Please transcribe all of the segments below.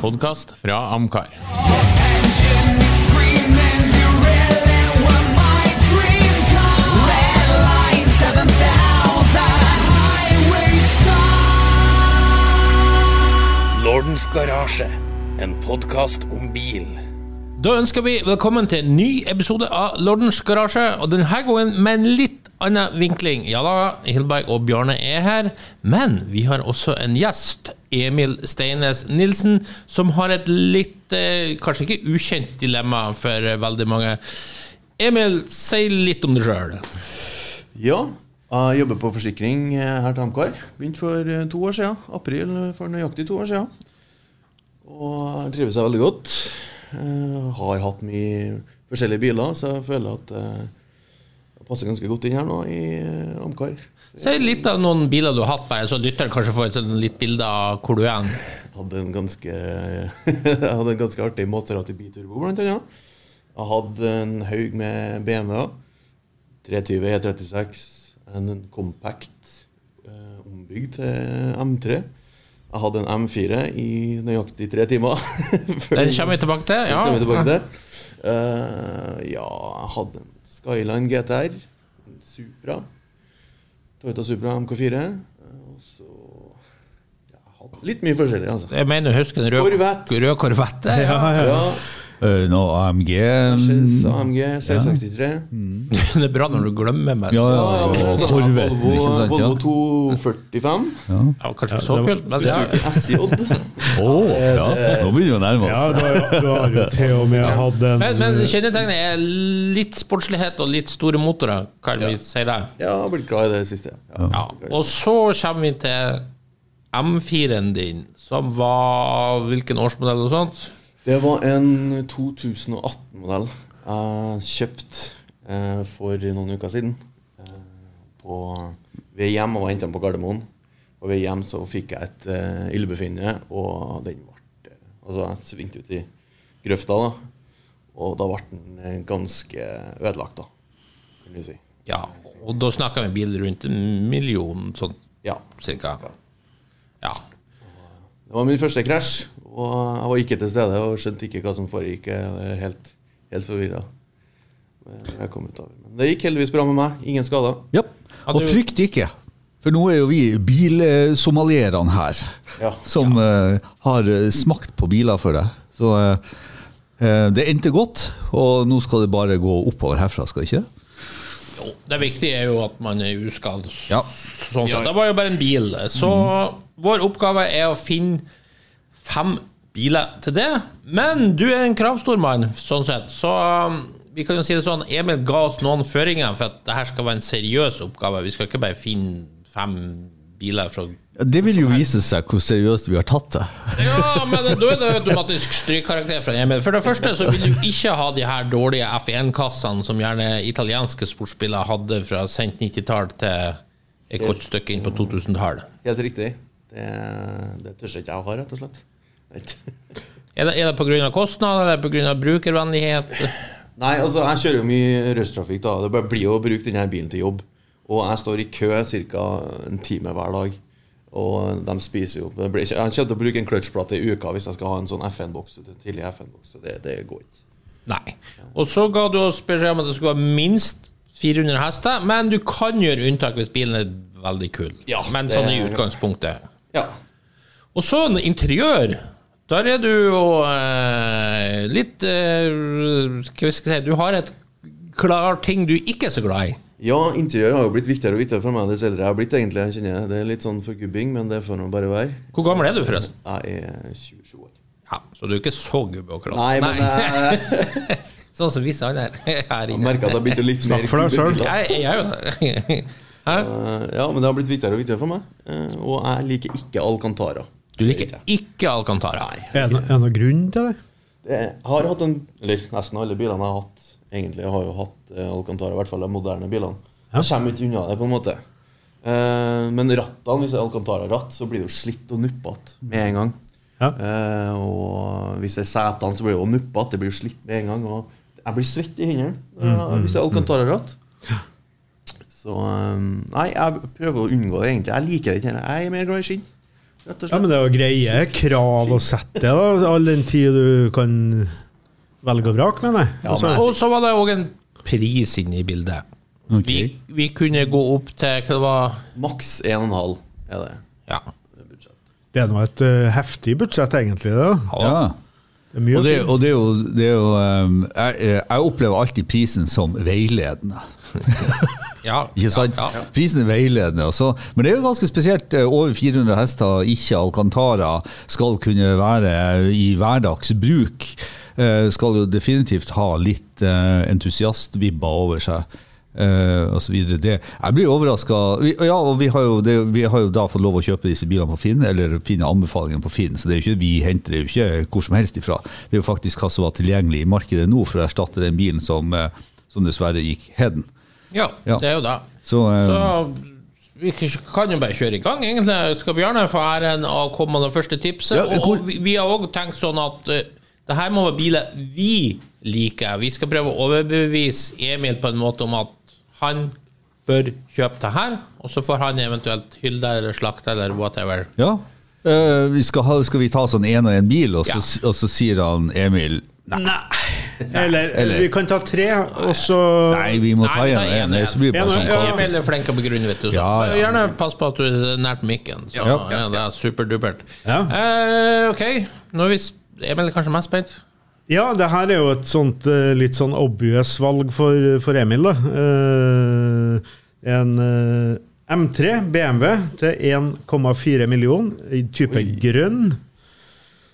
podkast fra Amcar. Engine is screaming, you really were my dream car. Red line 7000, highway star. Lordens garasje, en podkast om bil. Da ønsker vi velkommen til en ny episode av Lordens garasje, og denne gangen med en litt annen vinkling. Ja da, Hilberg og Bjarne er her, men vi har også en gjest. Emil Steines Nilsen, som har et litt, eh, kanskje ikke ukjent dilemma for eh, veldig mange. Emil, si litt om deg sjøl. Ja, jeg jobber på forsikring eh, her til Amcar. Begynte for to år siden. April for nøyaktig to år siden. Og trives jeg veldig godt. Eh, har hatt mye forskjellige biler, så jeg føler at uh, jeg passer ganske godt inn her nå i uh, Amcar. Si litt av noen biler du har hatt, bare så lytteren kanskje får et sånn litt bilde av hvor du er. hen. Hadde en ganske Jeg hadde en ganske artig Maserati Biturbo, blant annet. Jeg hadde en haug med BMW-er. 320 E36, en compact eh, ombygd til M3. Jeg hadde en M4 i nøyaktig tre timer. Den kommer vi tilbake til. Ja, tilbake Ja. til. Uh, ja, jeg hadde en Skyline GTR, en Supra. Toyota Supra MK4. eh, Og så ja, litt mye forskjellig, altså. Jeg mener å en rød korvette. Rød Corvette. Ja. Ja, Uh, Nå AMG Mercedes AMG C63. Det er bra når du glemmer meg. Ja, ja, Ja, Corvetten, Volvo, ikke sant? Volvo 245. Ja, kanskje så kult, men det er, SJ. Å, ja. Nå begynner vi å nærme Ja, oss. Ja, har, du har jo til og med hatt en men, men kjennetegnet er litt sportslighet og litt store motorer, kan vi si det? Ja, jeg har blitt glad i det siste. Ja. Ja. Og så kommer vi til M4-en din, som var hvilken årsmodell og sånt? Det var en 2018-modell jeg kjøpte eh, for noen uker siden. Eh, på, hjem og var henta på Gardermoen. Og ved hjem så fikk jeg et eh, ildbefinnende, og den ble eh, Altså, jeg svingte ut i grøfta, da. Og da ble den eh, ganske ødelagt, da, kan du si. Ja, og da snakker vi bil rundt en million, sånn Ja. cirka. Ja. Det var min første krasj, og jeg var ikke til stede og skjønte ikke hva som foregikk. Jeg er helt, helt forvirra. Men det gikk heldigvis bra med meg. Ingen skader. Ja. Og frykt ikke. For nå er jo vi bilsomalierene her, Ja. som uh, har eh, smakt på biler for deg. Så eh, eh, det endte godt, og nå skal det bare gå oppover herfra, skal det ikke? Jo, det viktige er jo at man er uskadd. Ja. Sånn sett. Det var jo bare en bil. Så vår oppgave er å finne fem biler til det. Men du er en kravstor mann, sånn sett. Så um, vi kan jo si det sånn, Emil ga oss noen føringer for at det her skal være en seriøs oppgave. Vi skal ikke bare finne fem biler fra Det vil jo vise seg hvor seriøst vi har tatt det. Ja, men da er det automatisk strykkarakter fra Emil. For det første så vil du ikke ha de her dårlige F1-kassene som gjerne italienske sportsbiler hadde fra sent 90-tall til et godt stykke inn på 2000-tallet. Helt riktig. Det, det tør ikke jeg å ha, rett og slett. Er det, er det pga. kostnad, eller pga. brukervennlighet? Nei, altså, jeg kjører jo mye rushtrafikk, da. Det blir jo å bruke denne bilen til jobb. Og jeg står i kø ca. en time hver dag. Og de spiser jo det blir Jeg kommer til å bruke en clutchplate i uka hvis jeg skal ha en sånn FN-boks. Tidlig FN-boks. Så det, det går ikke. Nei. Og så ga du oss beskjed om at det skulle være minst 400 hester, men du kan gjøre unntak hvis bilen er veldig kul. Ja, men sånn i utgangspunktet. Ja. Og så interiør. Der er du jo eh, litt eh, Hva skal jeg si Du har et klar ting du ikke er så glad i. Ja, interiør har jo blitt viktigere og viktigere for meg dess eldre jeg har blitt. egentlig, jeg kjenner jeg. Det er litt sånn forgubbing, men det får nå bare være. Hvor gammel er du, forresten? Jeg er 27 år. Ja, Så du er ikke så gubbe og klar? Nei, men Nei. Sånn som visse andre her jeg inne. merker at jeg har blitt litt mer Snakk for deg selv. Jeg, jeg det. Eh, Ja, men det har blitt viktigere og viktigere for meg. Eh, Og jeg liker ikke Alcantara. Du liker ikke Alcantara? Nei. er det noen grunn til det? Jeg har hatt en Eller nesten alle bilene jeg har hatt, egentlig jeg har jo hatt eh, Alcantara, i hvert fall de moderne bilene. Jeg kommer ikke unna det, på en måte. Eh, Men rattene, hvis det er Alcantara-ratt, så blir det jo slitt og nuppete med en gang. Ja. Eh, og hvis det er setene, så blir det jo nuppete. Det blir jo slitt med en gang. Og jeg blir svett i hendene eh, hvis det er Alcantara-ratt. Så Nei, jeg prøver å unngå det, egentlig. Jeg liker det ikke. Jeg er mer glad i skinn. Rett og Ja, men det er jo greie krav å sette, da. All den tid du kan velge og vrake, mener jeg. Ja, Og så var det òg en pris inne i bildet. Okay. Vi, vi kunne gå opp til hva det var Maks 1,5 er det. Ja. det er det er nå et uh, heftig budsjett, egentlig. da. Ja. Det er mye Og det, og det er jo, det er jo um, jeg, jeg opplever alltid prisen som veiledende. Ja. Ikke sant? Ja, ja. Prisen er veiledende. Også. men det er jo ganske spesielt. eh, Over 400 hester, ikke Alcantara, skal kunne være i hverdagsbruk. Eh, Skal jo definitivt ha litt eh, entusiastvibber over seg. Uh, og så videre. det, jeg blir overraska. Ja, og vi har, jo, det, vi har jo da fått lov å kjøpe disse bilene på Finn, eller finne anbefalingene på Finn. Så det er jo ikke vi henter det er jo ikke hvor som helst ifra. Det er jo faktisk hva som var tilgjengelig i markedet nå for å erstatte den bilen som, som dessverre gikk heden. Ja, Ja. det er jo det. Så, eh, Så vi kan jo bare kjøre i gang, egentlig. Skal Bjarne få æren av å komme med det første tipset? Ja, og, hvor- og vi, har òg tenkt sånn at uh, det her må være biler vi liker. Vi skal prøve å overbevise Emil på en måte om at han bør kjøpe det her, og så får han eventuelt hylle eller slakte eller whatever. Ja. Uh, vi skal, ha, skal vi ta sånn én og én bil, og så, Ja. og så sier han Emil Nei. Eller, Eller- vi kan ta tre, og så Nei, vi må ta ta igjen én. en. Så blir det bare sånn ja, er flink til å begrunne, vet du. Så Ja, ja. Gjerne pass på at du er nært mikken. Så Ja. ja, det er superdupert. Ja. Eh, ok, nå er vi Emil er kanskje mest spent? Ja, det her er jo et sånt eh, litt sånn obvious valg for, for Emil, da. Eh, en eh, M3 BMW til 1,4 million i type grønn.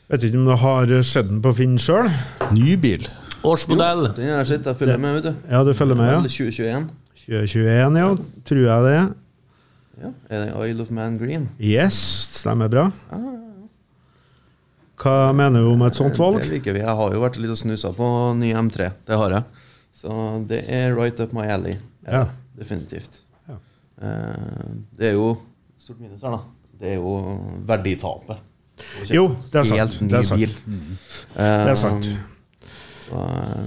Vet ikke om du har sett den på Finn sjøl? Nybil. Årsmodell. Den har jeg sett, jeg følger med, vet du. Ja, du følger med, ja? 2021. 2021, ja. Tror jeg det. Ja. Er det Isle of Man Green? Yes, stemmer bra. Hva mener du om et sånt valg? Det liker vi. Jeg har jo vært litt og snusa på ny M3. Det har jeg. Så det er right up my alley. Ja. Definitivt. Ja. Eh, det er jo stort minus her, da. Det er jo verditapet. Jo, det er sant. Helt ny Det er sant. bil. Det er sant. Så, eh,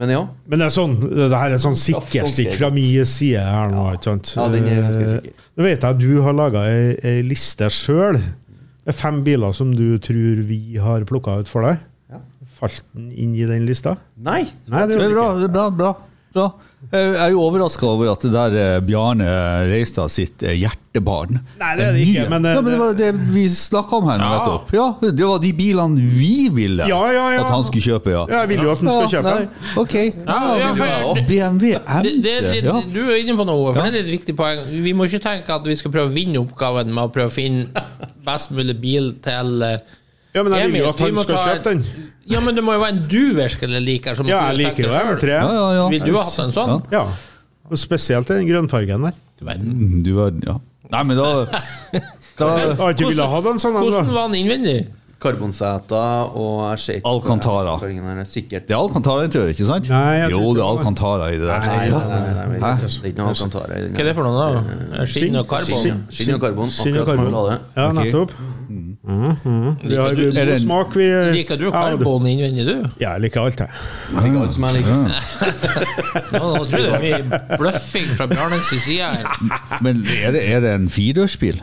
men ja. Men det er sånn, det her er et sånn sikkerstikk fra min side her nå. ikke sant? Ja, den er ganske Eh, sikker. Nå vet jeg at du har laga ei, ei liste sjøl med fem biler som du tror vi har plukka ut for deg. Ja. Falt den inn i den lista? Nei! Nei, det Det er bra. det er bra, bra, bra. Jeg er jo overraska over at det der er Bjarne Reistad sitt eh, hjertebarn Nei, det er det ikke, men det- ja, men det var det vi snakka om her nå Ja. nettopp. Ja, det var de bilene vi ville Ja, ja, ja. at han skulle kjøpe, ja. Ja, jeg vil jo at han skal kjøpe. nei, Ok. Ja, ja, for- Ja, BMW Det, det, M3. Ja. Du er inne på noe, for det er et viktig poeng. Vi må ikke tenke at vi skal prøve å vinne oppgaven med å prøve å finne best mulig bil til eh, Ja, men jeg vil jo at han skal kjøpe den. Ja, men det må jo være en du virkelig liker. Som Ja, jeg liker jo tenker M3. Ja, ja, ja. Vil du ha hatt en sånn? Ja. Og spesielt den grønnfargen der. Du verden, ja. Nei, men da, da Jeg har ikke villet ha en sånn. Hvordan var den innvendig? Karbonseter og jeg Alcantara. Fargen er Sikkert. Det er Alcantara-interiør, ikke sant? Nei, jeg jo, det er Alcantara i det der. Nei, nei, nei, nei, nei, nei. det er ikke noe Alcantara i den. Hva er det for noe, da? Skinn og karbon? Skinn, og karbon. Akkurat som jeg vil ha det. Ja, nettopp. Mhm, mhm. Vi har Liker du- god det smak, vi. Liker du Ja, karbon innvendig, du? Ja, jeg liker alt, jeg. Liker alt som jeg liker. Nå, nå tror jeg det er mye bløffing fra Bjarnes side her. Men er det, er det en firedørsbil?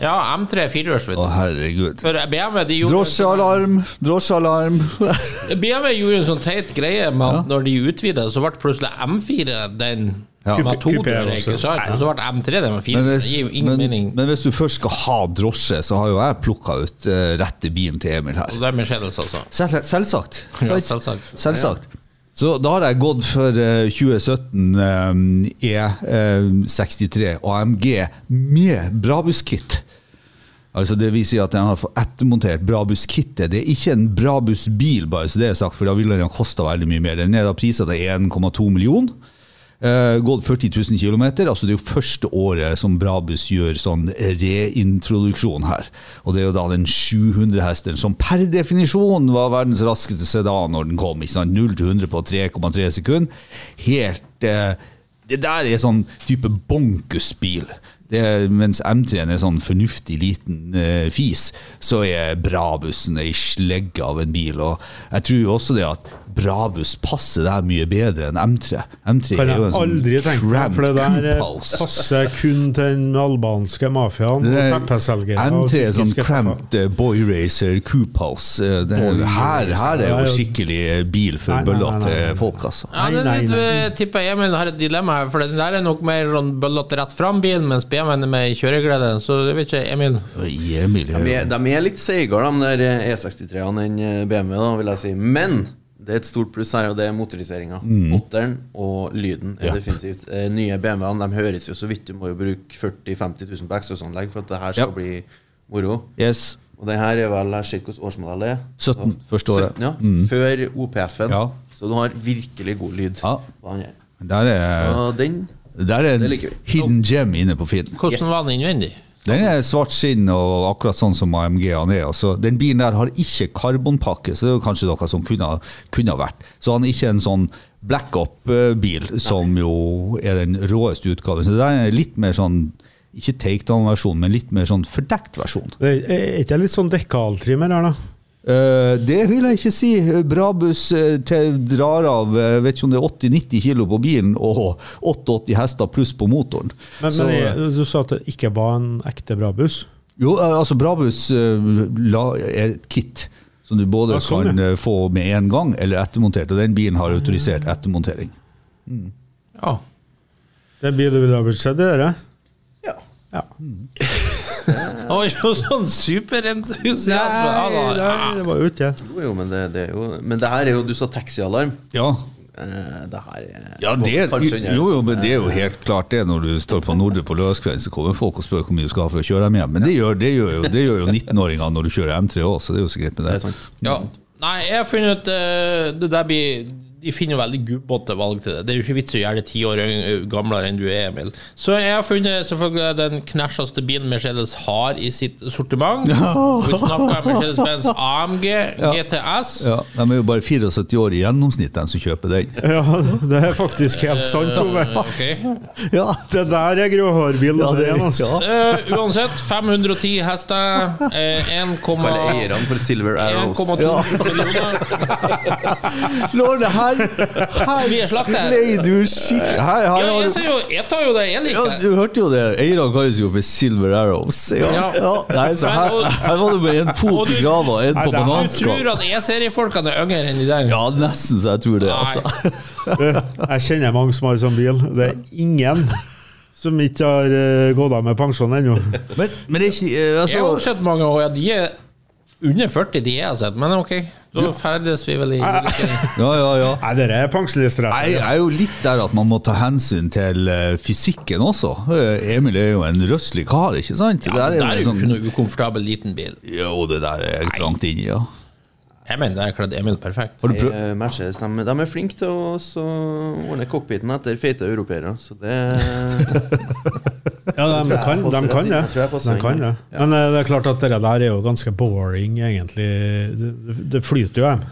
Ja, M3 firehjuls. Å, herregud. For BMW de gjorde Drosjealarm, drosjealarm. BMW gjorde en sånn teit greie med at når de utvida, så ble plutselig M4 den Ja. med to dører, ikke sant? Og så ble M3 den med fire. Men Det hvis, gir jo ingen men, mening. men hvis du først skal ha drosje, så har jo jeg plukka ut rett rette bilen til Emil her. Og det er Mercedes, altså. Selv, selvsagt. Ja, selvsagt. Selvsagt. Så da har jeg gått for eh, 2017 eh, E63 AMG med Brabus-kit. Altså Det vil si at den har fått ettermontert Brabus-kittet. Det er ikke en Brabus-bil, bare så det er sagt, for da ville den kosta veldig mye mer. Den er da prisa til 1,2 millioner. Eh, gått 40 000 km. Altså det er jo første året som Brabus gjør sånn reintroduksjon her. Og det er jo da den 700 hesten som per definisjon var verdens raskeste sedan når den kom. ikke sant? 0 til 100 på 3,3 sekunder. Helt eh, Det der er sånn type bonkusbil. Det mens M3-en er sånn fornuftig liten eh, fis, så er Brabussen ei slegge av en bil. Og jeg tror jo også det at Brabus passer der mye bedre enn M3. M3 Kan er jo jeg en sånn aldri tenke meg, for det der eh, passer kun til den albanske mafiaen og er- teppeselgere. M3 er sånn cramped eh, boy racer coupe house. Eh, Det, er- her, her er jo skikkelig bil for bølla til folk, altså. Ja, det er du tipper Emil har et dilemma her, for den der er nok mer sånn bøllete rett fram-bil, mens BMW-en er med kjøreglede. Så jeg vet ikke, Emil. Emil er De er, de er litt seigere, de der eh, E63-ene, enn BMW, da, vil jeg si. Men det er et stort pluss her, og det er motoriseringa. Åtteren og lyden er Ja. definitivt eh, Nye BMW-ene de høres jo så vidt. Du må jo bruke 40 000-50 000 på eksosanlegg for at det her skal Ja. bli moro. Yes. Og den her er vel Jeg ser årsmodell det er. 17, forstår året. 17, ja. Før OPF-en. Ja. Så du har virkelig god lyd. Ja. på den her. Der er, Og den der er en hidden gem inne på feeden. Hvordan var den innvendig? Den er svart skinn og akkurat sånn som AMG-en er. Altså, den bilen der har ikke karbonpakke, så det er kanskje noe som kunne, kunne vært. Så han er ikke en sånn black up-bil, som jo er den råeste utgaven. Så det er litt mer sånn, ikke takedown-versjon, men litt mer sånn fordekt versjon. Er er ikke litt sånn dekkaltrimmer her, da? Eh, det vil jeg ikke si. Brabus eh, til drar av eh, vet ikke om det er 80-90 kilo på bilen og 88 hester pluss på motoren. Men, Så, men jeg, du sa at det ikke var en ekte Brabus? Jo, altså Brabus la, er et kit som du både Ja, sånn, kan eh, få med en gang eller ettermontert. Og den bilen har autorisert ettermontering. Ja. Den bilen vil bil du ville ha blitt sett i øret? Ja. Ja. Han var jo sånn superentusiast. Nei, Ja, det, var jo ikke det. Jo, jo, men det, det er jo Men det her er jo Du sa taxialarm. Ja. Eh, det her er Ja, det, jo, jo, men det er jo helt klart det når du står på Nordre på lørdagskvelden, så kommer folk og spør hvor mye du skal ha for å kjøre dem hjem. Men det gjør, det gjør jo, jo 19-åringer når du kjører M3 òg, så det er jo så greit med Det det. er sant. Ja. Nei, jeg har funnet ut uh, Det der blir De finner jo veldig gubbete valg til det. Det er jo ikke vits i å gjøre det ti år gamlere enn du er, Emil. Så jeg har funnet selvfølgelig den knæsjeste bilen Mercedes har i sitt sortiment. Vi snakker Mercedes-Benz AMG GTS. Ja, de er jo bare 74 år i gjennomsnitt, de som kjøper den. Ja, det er faktisk helt sant, Tove. Uh, okay. Ja, Det der er gråhårbil. ja, det, altså. ja. Uh, uansett, 510 hester. uh, 1,2 millioner. Når det Silver Her, her er sklei du skikkelig her, her, Ja, jeg, jo, jeg tar jo det jeg ja. Du hørte jo det. Eierne kalles jo for Silver Arrows. Ja, Ja. ja. Nei, så her, her var det med en fot i grava en på bananskall. Du tror at E-seriefolkene er yngre enn de der? Ja, nesten så jeg tror det. Altså. Jeg kjenner mange som har sånn bil. Det er ingen som ikke har eh, gått av med pensjon ennå. Men, men det er ikke altså, Jeg har altså, også sett mange, og de er under 40, de er sett. Men ok, så ferdes vi vel i ulike Ja, ja, ja. Nei, det er pensjonister. Jeg jeg er jo litt der at man må ta hensyn til eh, fysikken også. Eh, Emil er jo en røslig kar, ikke sant? ja, Det er jo sånn- ikke noe ukomfortabel liten bil. Jo, det der er trangt inni, ja. Jeg mener, der kledde Emil perfekt. Har du prøvd? Eh, Mercedes, de, de er flinke til å ordne cockpiten etter feite europeere, så det Ja, de kan, de kan det. Jeg jeg De kan det. Men eh, det er klart at det der er jo ganske boring, egentlig. Det, det flyter jo, dem.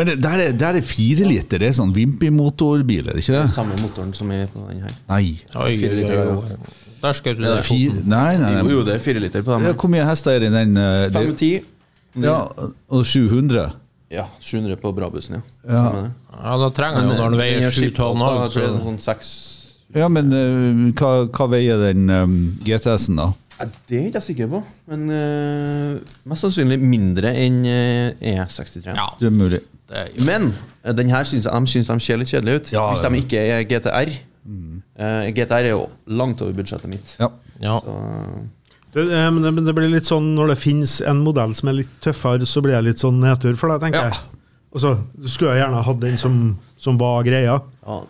Men det, der, er, der er fire liter, det er sånn Vimpi-motorbil, er det ikke det? Samme motoren som er på den her. Nei. Oi, oi, oi, oi. Der skjøt du det. foten. nei, nei, nei. jo, det er fire liter på Ja. Hvor mye hester er det i den? eh, det- 510. Ja, og 700. Ja, 700 på Brabussen, ja. Ja. Ja, da trenger han jo når han veier 7,5 Da år. tror jeg det er Så. sånn Ja, men uh, hva, hva veier den um, GTS-en, da? Ja, Det er ikke jeg sikker på, men uh, mest sannsynlig mindre enn uh, E63. Ja, Det er mulig. det er Men eh, den her syns jeg de, de ser litt kjedelige ut. Ja, Hvis de ikke er GTR. Eh, GTR er jo langt over budsjettet mitt. Ja. ja. Så, Det, eh, men det, men det blir litt sånn når det finnes en modell som er litt tøffere, så blir det litt sånn nedtur for deg, tenker Ja. jeg. Og du skulle jeg gjerne hatt den som, som var greia. ja,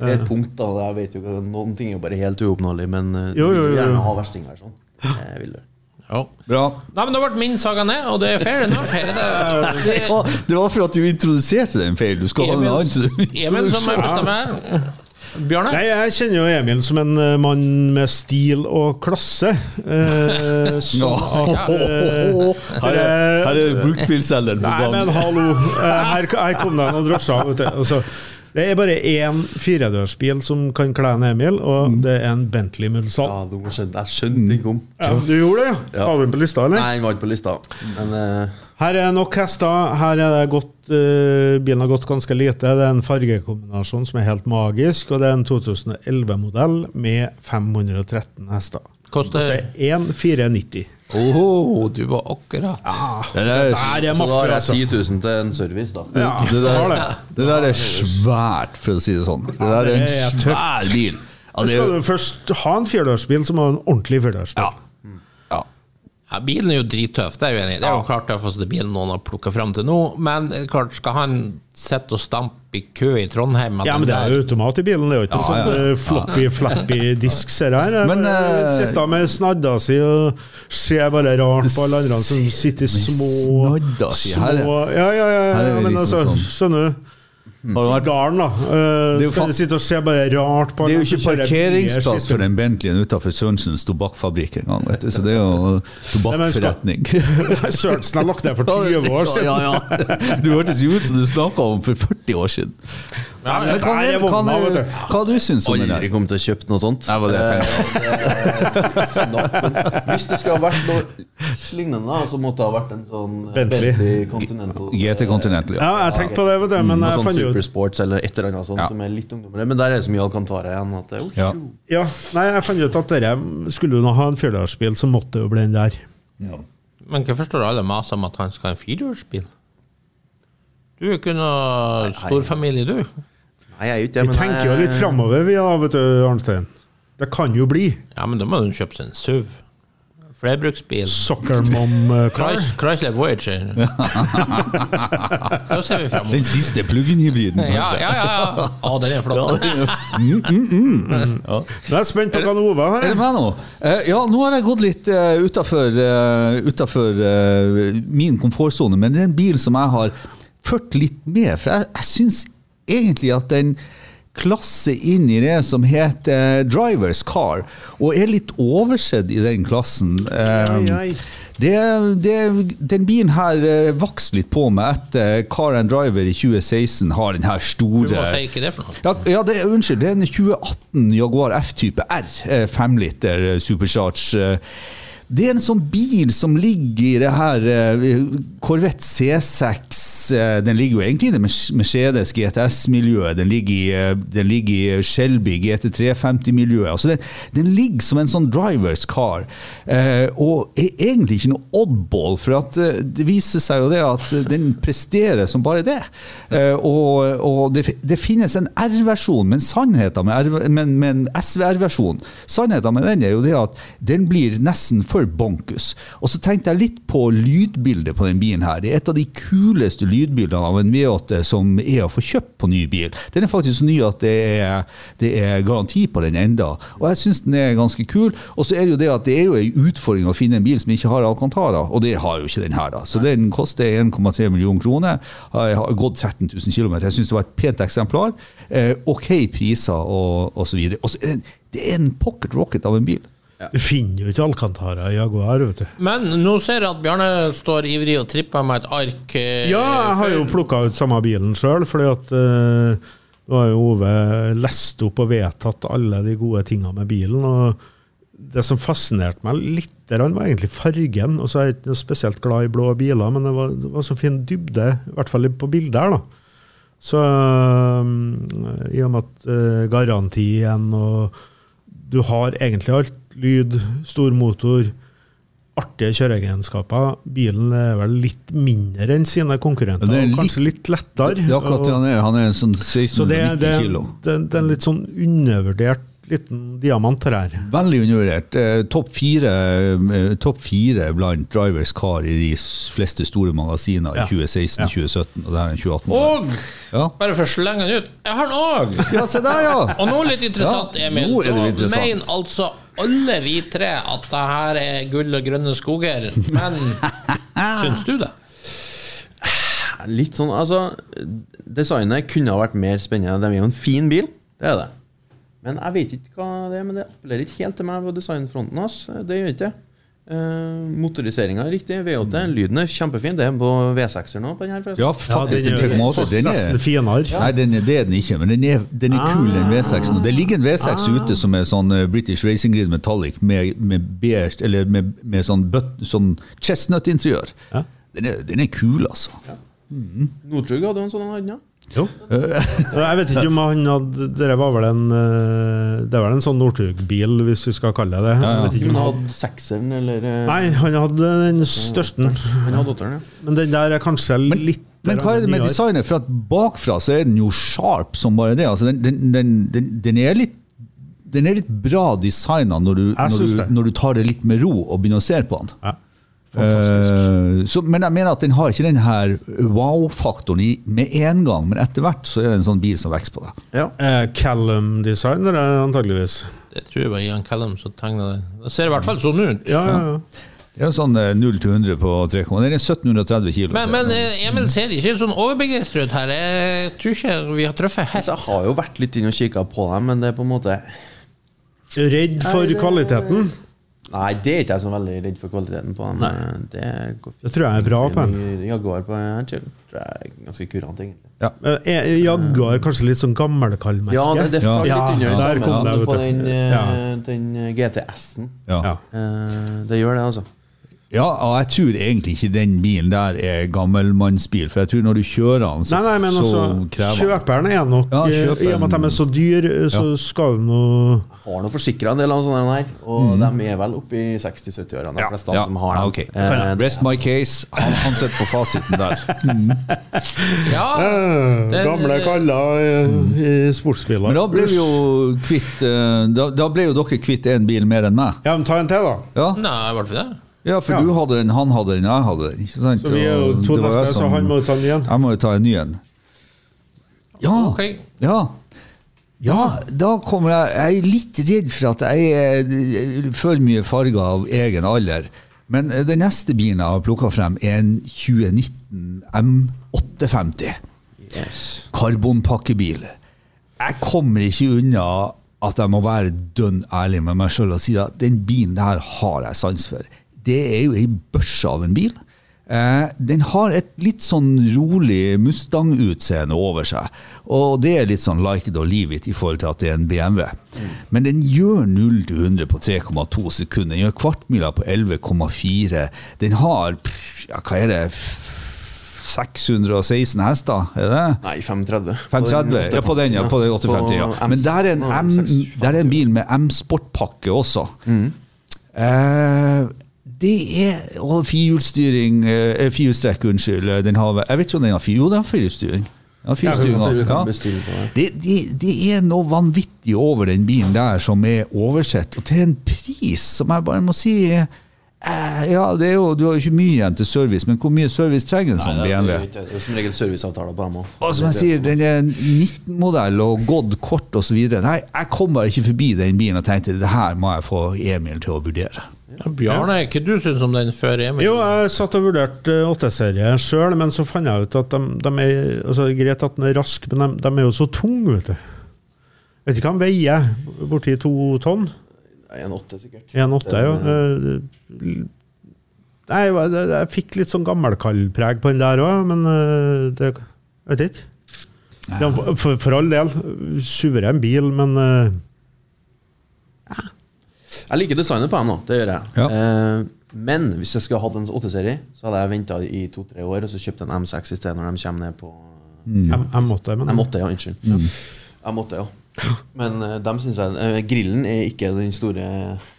det er et punkt, da. Jeg vet jo ikke, Noen ting er jo bare helt uoppnåelig, men eh, Jo, jo, jo, gjerne ha ha sånn. Jeg vil det. ja. Bra. Nei, men da ble min saga ned, og det er fair enough. Er det, det var for at du introduserte den feil. Du skal ha en annen Emil som jeg bestemmer. Bjarne? Nei, jeg kjenner jo Emil som en eh, mann med stil og klasse. Eh, sånn at eh, Her er, her er bruktbilselgeren på Nei, men hallo! Eh, her, her kom det noen drosjer, vet du. Og Det er bare én firedørsbil som kan kle en Emil, og det er en Bentley Mulsanne. Ja, du må skjønne, jeg skjønte ikke om. Ja, du gjorde det, ja? Var den på lista, eller? Nei, den var ikke på lista. Men eh, Her er nok hester. Her er det gått, uh, bilen har gått ganske lite. Det er en fargekombinasjon som er helt magisk, og det er en 2011-modell med 513 hester. Koster Koster 1490. Åh, du var akkurat Det der, Der er så da har jeg altså. 10 000 til en service, da. Ja, det, der, det. det der er svært, for å si det sånn. Det der er en svær bil. Ja, det Skal er, du først ha en firedørsbil, så må du ha en ordentlig firedørsbil. ja. ja. Ja, Bilen er jo drittøff, det er jeg jo enig i. Det er jo klart tøffeste bilen noen har plukka fram til nå. Men klart, skal han sitte og stampe i kø i Trondheim Ja, men det er jo automat i bilen. Det er jo ikke Ja, sånn ja. ja. floppy, flappy disk ser her. Jeg Men, bare eh, med snadda si og se bare rart på alle andre som sitter i små snadda si, her er- små Ja, ja, ja, her ja men liksom altså, sånn- skjønner du? Sigaren, da. Uh, Det er jo så du sitte og se bare rart på Det er jo ikke parkeringsplass for den Bentleyen utafor Sørensens tobakksfabrikk engang, vet du. Så det er jo tobakkforretning. Sørensen har lagt ned for 20 år siden. Ja, ja. Du hørtes jo ut som du snakka om for 40 år siden. Ja, Men hva, er hva, vet hva, du. hva du syns om det? Aldri der? kommet til å kjøpe noe sånt. Det var det jeg tenkte. Snapp, men Hvis det skulle ha vært noe lignende, så måtte det ha vært en sånn Bentley, Bentley. Continental. GT Continental, ja. Ja, jeg tenkte på det, men Noe jeg sånn fant jo Supersports eller et eller annet sånt Ja. som er litt ungdommere. Men der er det så mye Alcantara igjen at det er Ja. Ja, nei, jeg fant ut at dere skulle du nå ha en firedørsbil, så måtte det jo bli den der. Men hvorfor står alle maser om at han skal ha en firehjulsbil? Du er ikke noe storfamilie, du. Nei, jeg er ikke det, Vi tenker jo litt framover, vi da, vet du, Arnstein. Det kan jo bli Ja, men da må du kjøpe seg en SUV. Flerbruksbil. Soccer Mom eh, Car. Chrys- Chrysler Voyager. da ser vi fram Den siste plug-in-hybriden. Ja, ja, ja. ja. Å, den er flott. Nå er jeg spent på hva Ove har. Er det meg nå? Eh, ja, nå har jeg gått litt uh, utafor min komfortsone, men det er en bil som jeg har ført litt med. For jeg, jeg syns egentlig at den klasser inn i det som heter drivers car, og er litt oversett i den klassen. Um, Ai, ai. Det, det, den bilen her eh, vokste litt på meg etter Car and Driver i 2016 har den her store må si ikke det for noe. ja, ja det, unnskyld. Det er en 2018 Jaguar F-type R. eh, 5 liter eh, supercharge. eh. Det er en sånn bil som ligger i det her eh, Corvette C6 eh, Den ligger jo egentlig i det Mercedes GTS-miljøet. Den, eh, den ligger i Shelby GT350-miljøet. Altså den, den ligger som en sånn drivers car. og er egentlig ikke noe oddball, for det viser seg jo det at den presterer som bare det. Og og det, det finnes en R-versjon, men sannheten med, R, men, med en SVR-versjon Sannheten med den er jo det at den blir nesten for bonkus. Og så tenkte jeg litt på lydbildet på den bilen her. Det er et av de kuleste lydbildene av en V8 som er å få kjøpt på ny bil. Den er faktisk så ny at det er, det er garanti på den enda. Og jeg syns den er ganske kul. Og så er det jo det at det er jo en utfordring å finne en bil som ikke har Alcantara, og det har jo ikke den her. da. Så den koster 1,3 millioner kroner. Jeg har gått 13 000 km. Jeg syns det var et pent eksemplar. Eh, ok priser og, og så. Og det er en pocket rocket av en bil. Du finner jo ikke Alcantara i Jaguar, vet du. Men nå ser jeg at Bjarne står ivrig og tripper med et ark. eh, Ja, jeg har jo plukka ut samme bilen sjøl, fordi at eh, nå har jo Ove lest opp og vedtatt alle de gode tinga med bilen. og Det som fascinerte meg litt, var egentlig fargen. og så er jeg ikke spesielt glad i blå biler, men det var, det var så fin dybde, i hvert fall på bildet her. da. Så eh, i og med at eh, garantien og Du har egentlig alt. Lyd, stor motor, artige kjøreegenskaper. Bilen er vel litt mindre enn sine konkurrenter, litt, og kanskje litt lettere. Det er akkurat det han er. Han er en sånn så det, 1690 det, kilo. det, det er en litt sånn undervurdert liten diamant her. Veldig undervurdert. Eh, Topp fire, eh, topp fire blant drivers car i de fleste store magasiner Ja. i 2016, Ja. 2017 og det her er 2018. Og Ja. bare for å slenge den ut Jeg har den òg! ja, se der, ja! Og nå litt interessant, Ja, Emil. nå er det interessant. mener altså alle vi tre at det her er gull og grønne skoger. Men syns du det? Litt sånn, altså Designet kunne ha vært mer spennende. Det er jo en fin bil, det er det. Men jeg vet ikke hva det er, men det appellerer ikke helt til meg på designfronten. Altså. Det gjør ikke det. Uh, Motoriseringa er riktig. V8. Lyden er kjempefin. Det er på V6-er nå. på den her forresten. Ja, Ja, faktisk. den den er den nesten er finere. Nei, den er, det er den ikke, men den er, den er kul, den V6-en. Det ligger en V6 Ah. ute som er sånn eh, British Racing Grid Metallic med, med beige, eller med, med sånn, sånn chestnut-interiør. Ja. Den, den er kul, altså. Northug hadde en sånn en annen. ja. Jo. Jeg vet ikke om han hadde Det var vel en eh, Det er vel en sånn Northug-bil, hvis vi skal kalle det det. Ja, om han hadde sekseren, eller eh, Nei, han hadde den største. Han hadde åtteren, ja. Men den der er kanskje litt Men hva er det med designet? For at bakfra så er den jo sharp som bare det. Altså, den, den, den, den, den er litt den er litt bra designa når, du- når, når du tar det litt med ro og begynner å se på den. Ja. Fantastisk. Eh, så, men jeg mener at den har ikke den her wow-faktoren i- med en gang, men etter hvert så er det en sånn bil som vokser på deg. ja. Eh, Callum-designer, er antageligvis. Det tror jeg var Ian Callum som tegna det. Det ser i hvert fall sånn ut. Ja, ja, ja. Det er jo sånn eh, 0 til 100 på 3, den er 1730 kilo. Men, men eh, Emil ser ikke sånn overbegeistret ut her. Jeg tror ikke vi har truffet helt. Jeg har jo vært litt inn og kikka på dem, men det er på en måte Redd for kvaliteten. Nei, det er ikke jeg så veldig redd for kvaliteten på dem. Det, går fint. Det tror jeg er bra på en. Jaguar på en. Tror jeg er ganske kurant, egentlig. Ja. Er Jaguar kanskje litt sånn gammelkallmerke? Ja, det, det faller Ja, litt under der det kom samme det, på den, eh, Ja. den GTS-en. Ja. Ja. Eh, det gjør det, altså. Ja, og jeg tror egentlig ikke den bilen der er gammelmannsbil, for jeg tror når du kjører den, så, Nei, nei, men altså, så krever den kjøperen er nok Ja, eh, kjøperen- I og med at de er så dyr, så skal du nå Har nå forsikra en del av sånne her, og de er vel oppe i 60-70-årene, de Ja, fleste ja, som har ja, Okay. ok. Eh, Rest my case. Han, han sitter på fasiten der. Ja, Eh, Den- Gamle kaller eh, i sportsbiler. Men da ble vi jo kvitt eh, Da, da ble jo dere kvitt en bil mer enn meg. Ja, men ta en til, da. Ja, Nei, i hvert fall det. Ja for Ja. du hadde den, han hadde den, jeg hadde den. Ikke sant? Så vi er jo to neste, så han må jo ta en ny en. Jeg må jo ta en ny en. Ja. Okay. Ja. Ja, da kommer jeg Jeg er litt redd for at jeg er for mye farga av egen alder. Men eh, den neste bilen jeg har plukka frem, er en 2019 M850. yes. Karbonpakkebil. Jeg kommer ikke unna at jeg må være dønn ærlig med meg sjøl og si at den bilen der har jeg sans for. Det er jo ei børse av en bil. Eh, den har et litt sånn rolig Mustang-utseende over seg. Og det er litt sånn like it or leave it i forhold til at det er en BMW. Men den gjør 0 til 100 på 3,2 sekunder. Den gjør kvartmila på 11,4. Den har pff, ja, hva er det 616 hester, er det? Nei, 530. 530, ja på den, ja, på den 850, ja. Men der er en, M6, M, 650. der er en bil med M-sportpakke også. Mm. Eh, det er Og firehjulsstyring eh, Firehjulstrekk, unnskyld. eh, Den har, jeg vet ikke om den har fire, jo, den har firehjulsstyring. Ja, ja. det. Det, det, er noe vanvittig over den bilen der som er oversett, og til en pris som jeg bare må si eh, Ja, det er jo, du har jo ikke mye igjen til service, men hvor mye service trenger en sånn BMW? det er som regel serviceavtaler på dem òg. Og som jeg sier, den er 19-modell og gått kort osv. Nei, jeg kom bare ikke forbi den bilen og tenkte det her må jeg få Emil til å vurdere. Ja, Bjarne, ikke du syns om den før Emil? Jo, jeg satt og vurderte 8-serie sjøl, men så fant jeg ut at de, de er altså, er Greit at den er rask, men de, de er jo så tunge, vet du. Vet ikke hva den veier. Borti to tonn? 1,8 sikkert. 1,8, Det- ja. Eh, Nei, jeg, jeg, jeg fikk litt sånn gammelkallpreg på den der òg, men eh, det Jeg vet ikke. Ja, for, for all del, suveren bil, men eh, Jeg liker designet på dem nå, det gjør jeg. Ja. Eh, men hvis jeg skulle hatt en 8-serie, så hadde jeg venta i to-tre år og så kjøpt en M6 i stedet når de kommer ned på mm. jeg måtte men, M8, ja. Unnskyld. M8, ja. Men uh, dem synes jeg uh, Grillen er ikke den store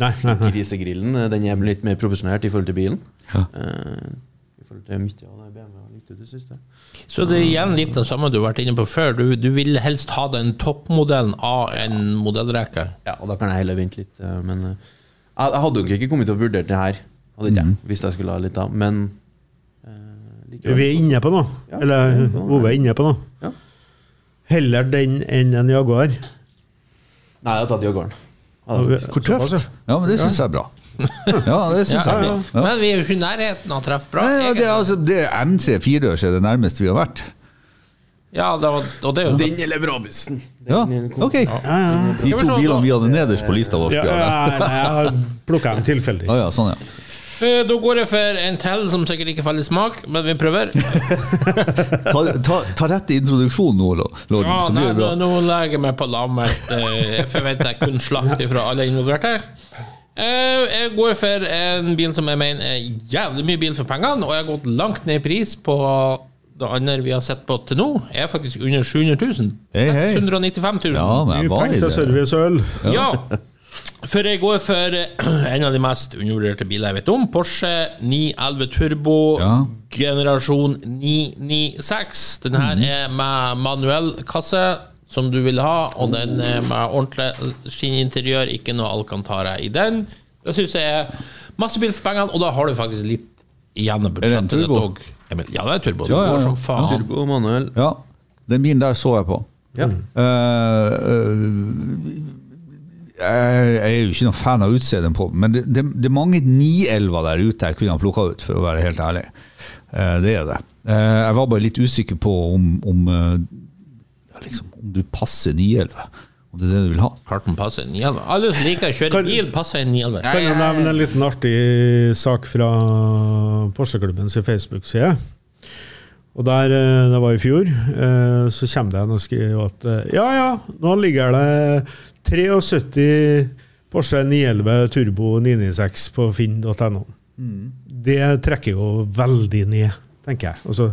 Nei, nei, nei. grisegrillen. Eh, Den er litt mer proporsjonert i forhold til bilen. Ja. Uh, I forhold til mye av det BMW har likt det siste. Så det er igjen litt det samme du har vært inne på før. Du, du vil helst ha den toppmodellen av en modellrekke. Ja, og da kan jeg heller vente litt. eh, Men eh, jeg, jeg hadde jo ikke kommet til å vurdere det her Hadde ikke jeg, hvis jeg skulle ha litt av. Men eh. Vi er inne på noe. Ja, Eller er. Ove er inne på noe. Ja. Heller den enn en Jaguar. Nei, jeg har tatt Jaguaren. Ja, Hvor Tøft. Ja, men det syns jeg er bra. Ja, det syns Ja, jeg. Ja. Men vi er jo ikke i nærheten av å treffe bra. Nei, ja, det, er altså, det er M3 firedørs er det nærmeste vi har vært. Ja, det var, og det er jo Den eller Brabussen. Ja, ok. De to bilene vi hadde nederst på lista vår. Ja, ja, jeg har plukka dem tilfeldig. Ja, ja, sånn, ja. Eh, Da går jeg for en til som sikkert ikke faller i smak, men vi prøver. Ta, ta, ta rett introduksjon nå, Lorden, Ja, nei, nå, nå legger jeg meg på lammet, for Jeg forventer kun slakt fra alle involverte. Eh, Jeg går for en bil som jeg mener er jævlig mye bil for pengene, og jeg har gått langt ned i pris på det andre vi har sett på til nå. Jeg er faktisk under 700 000. Hei, hei. 695 000. Ja, men Mye penger er det? service. Ja. For jeg går for en av de mest undervurderte biler jeg vet om. Porsche 911 Turbo Ja. generasjon 996. Den her er med manuell kasse, som du vil ha, og den er med ordentlig skinninteriør, ikke noe Alcantara i den. Det syns jeg er masse bil for pengene, og da har du faktisk litt igjen av Er det en budsjettet. ditt. Emil. Ja, det er turbo. Ja, ja, ja. som faen. Turbo manuell. Ja, den bilen der så jeg på. Ja. Uh, uh, jeg er jo ikke noen fan av utseendet på den, men det, det, det er mange 911 der ute jeg kunne ha plukka ut, for å være helt ærlig. Eh, det er det. Eh, jeg var bare litt usikker på om, om, eh, liksom, om du passer 911. Om det er det du vil ha. Klart den passer 911. Alle som liker å kjøre Kan- bil, passer en 911. Kan jeg nevne en liten artig sak fra Porsche-klubbens Facebook-side? Og der, eh, det var i fjor, eh, så kommer det en og skriver at eh, ja, ja, nå ligger det 73 Porsche 911 Turbo 996 på finn.no. Det trekker jo veldig ned, tenker jeg. Altså,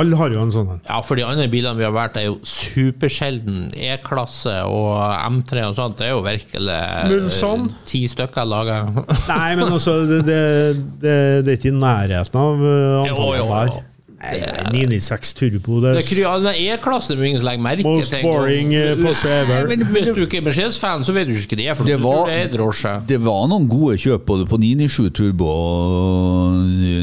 alle har jo en sånn en. Ja, for de andre bilene vi har vært, er jo supersjelden. E-klasse og M3 og sånt, det er jo virkelig eh, ti stykker laga. Nei, men altså, det, det, det, det er ikke i nærheten av Jo, antallet der. Jo. Nei, nei, 996 Turbo, det Det er den E-klassen er ingen legger merke Most boring, eh, Porsche ever. Men Hvis du ikke er Mercedes-fan, så vet du ikke hva det er. For Det var- det er. Det var noen gode kjøp både på 997 Turbo og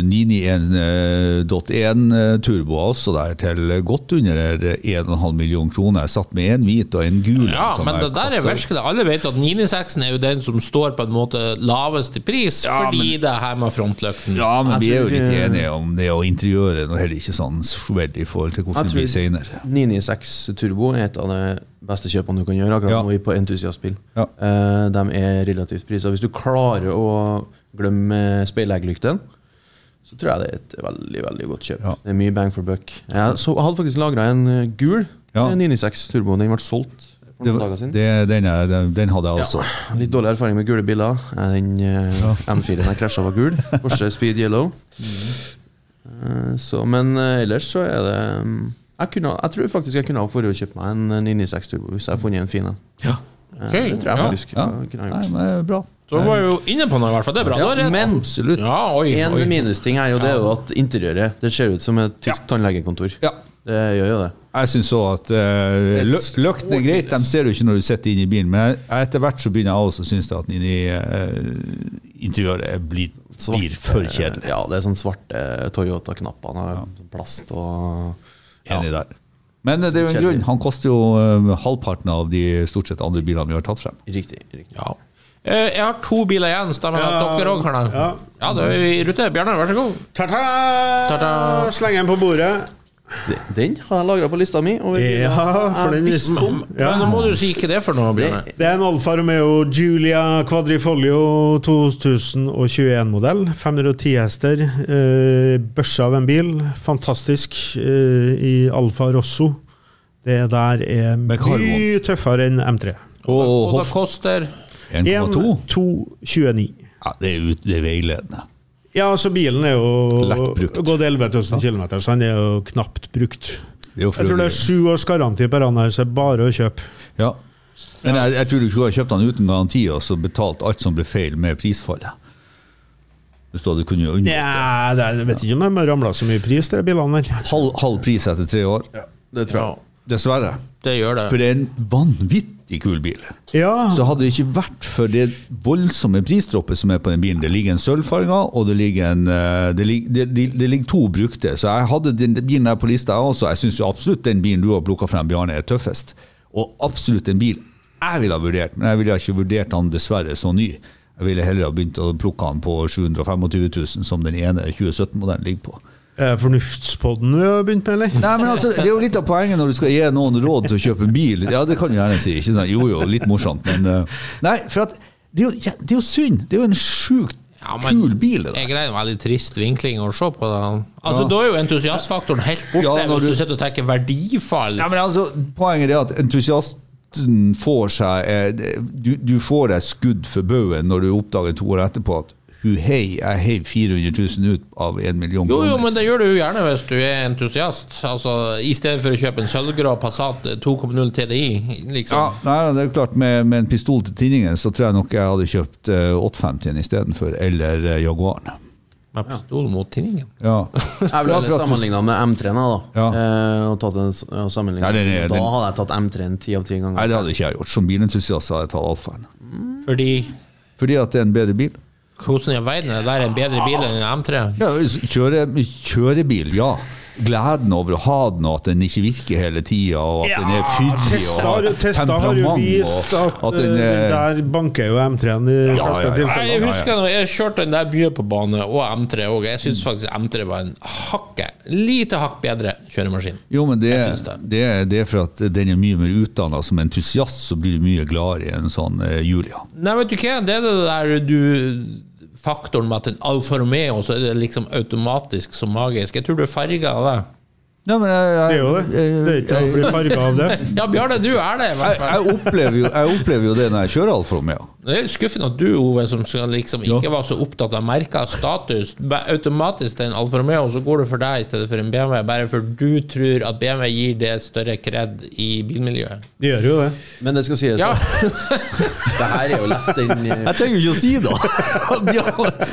991.1 Turbo også der, til godt under 1,5 million kroner. Jeg satt med en hvit og en gul. Ja, men det der er virkelig Alle vet at 996 er jo den som står på en måte lavest i pris, Ja, fordi det er her med frontløkten. Ja, men vi er jo litt eh, enige om det, og interiøret Noe heller ikke sånn veldig i forhold til hvordan det blir senere. 996 Turbo er et av de beste kjøpene du kan gjøre akkurat Ja. nå på entusiastbil. Ja. Eh, de er relativt prisa. Hvis du klarer å glemme speillegglykten, så tror jeg det er et veldig veldig godt kjøp. Ja. Det er mye bang for buck. Jeg så, jeg hadde faktisk lagra en eh, gul Ja. eh, 996 Turbo. Den ble solgt Det, det, den, er, den, den hadde jeg også. Litt dårlig erfaring med gule biler. Eh, Den ja. M4-en jeg krasja, var gul. Porsche Speed Yellow. Eh, så, men eh, ellers så er det mm, jeg, kunne, jeg tror faktisk jeg kunne ha forrige kjøpt meg en eh, 996 Turbo hvis jeg hadde funnet en fin en. Ja. Okay. Det tror jeg faktisk Ja. kunne ha Nei, men det er bra. Så var jeg jo inne på noe, i hvert fall. Det er bra. Ja, Da men- Absolutt. ja, oi, En oi. minusting er jo det er jo at interiøret Det ser ut som et tysk tannlegekontor. Ja. Det gjør jo det. Jeg syns òg at uh, løktene er greit, de ser du ikke når du sitter inne i bilen, men etter hvert så begynner jeg også å synes at inni uh, interiøret blir, blir for kjedelig. Ja, det er sånn svarte Toyota-knapper. ja. Plast og Enig der. Men eh, det er jo en grunn. Han koster jo eh, halvparten av de stort sett andre bilene vi har tatt frem. Riktig. riktig. Ja. Eh, Jeg har to biler igjen. Stemmer det at Ja, dere òg det? ja. Ja, da er vi i rute. Bjarne, vær så god. Ta-ta! Slenger den på bordet. Den har jeg lagra på lista mi. Ja, for den visste visste om. Ja. Nå må du si ikke det er for noe, Bjarne. Det er en Alfa Romeo Giulia Quadrifoglio 2021-modell. 510 hester. Eh, børse av en bil. Fantastisk eh, i Alfa Rosso. Det der er mye tøffere enn M3. Og Og det koster 1,2. 1,229. Ja, det er, ut, det er veiledende. Ja, altså bilen er jo gått 11 000 km, så han er jo knapt brukt. Jo Jeg tror det er sju års garanti på den her, så bare å kjøpe. Ja. Men jeg, jeg tror du kunne ha kjøpt den uten garanti og så betalt alt som ble feil med prisfallet. Hvis du hadde kunnet unngå Ja, det er, jeg vet ikke om de har ramla så mye pris, de bilene der. halv, halv pris etter tre år. Det tror jeg. Dessverre. Det gjør det. For det er en vanvittig kul bil. Ja, Så hadde det ikke vært for det voldsomme prisdroppet som er på den bilen Det ligger en sølvfarga, og det ligger, en, eh, det, ligger, det, det, det ligger to brukte. Så jeg hadde den bilen der på lista jeg også. Jeg syns absolutt den bilen du har plukka frem, Bjarne, er tøffest. Og absolutt en bil jeg ville ha vurdert, men jeg ville ikke vurdert den dessverre så ny. Jeg ville heller ha begynt å plukke den på 725 000, som den ene 2017-modellen ligger på. Det Fornuftspodden vi har begynt med, eller? Nei, men altså, Det er jo litt av poenget når du skal gi noen råd til å kjøpe en bil. Ja, det kan du gjerne si. ikke sant? Jo, jo, litt morsomt, men eh, Nei, for at det er, jo, ja, det er jo synd. Det er jo en sjukt Ja, men kul bil, det Jeg greier en veldig trist vinkling å se på. Da. Altså, Ja. Da er jo entusiastfaktoren helt borte hvis du du- sitter og tenker verdifall. Ja, men altså, poenget er at entusiasten får seg eh, du, du får deg skudd for baugen når du oppdager to år etterpå at hu hei, jeg heiv 400 000 ut av 1 million Jo, jo, men det gjør du jo gjerne hvis du er entusiast. Altså, I stedet for å kjøpe en sølvgrå Passat 2,0 TDI. Liksom. Ja, nei, det er klart med, med en pistol til tinningen så tror jeg nok jeg hadde kjøpt uh, 850 istedenfor, eller uh, Jaguaren. Med pistol mot tinningen. Ja. Jeg ville Ja, heller sammenligna med M3-en, da. Ja. Eh, og tatt en, og. Nei, det, det, da hadde jeg tatt M3-en ti av ti ganger. Nei, det hadde ikke jeg gjort. Som bilentusiast hadde jeg tatt Alfaen. Fordi Fordi at det er en bedre bil. Hvordan i all verden er det der en bedre bil enn en M3? Ja, kjøre, kjørebil, ja. Gleden over å ha den, og at den ikke virker hele tida, og at den er fyldig og har Testa har jo vist at, at den er, den, der banker jo M3-en i Ja, fleste ja, ja. Jeg husker når jeg kjørte den der mye på bane, og M3 òg. Jeg syns faktisk M3 var en hakket, lite hakk bedre kjøremaskin. jo, men det, det. det, er- det er for at den er mye mer utdanna. Som entusiast så blir du mye gladere i en sånn uh, Julia. Nei, vet du hva, det er det der du Faktoren med at en Alfa Romeo så er det liksom automatisk så magisk. Jeg tror du er farga av det. Ja, men jeg, jeg, Det er jo det. Det er ikke å bli farga av det. Ja, Bjarne, du er det, i jeg, hvert fall. jeg, opplever jo, jeg opplever jo det når jeg kjører Alfa Romeo. Det er skuffende at du, Ove, som liksom ikke var så opptatt av merka status, automatisk til en Alfa Romeo, så går du for deg i stedet for en BMW, bare for du tror at BMW gir det større kred i bilmiljøet. Det gjør jo det. Men det skal sies, Ja. Det her er jo lett den i... Jeg trenger jo ikke å si det!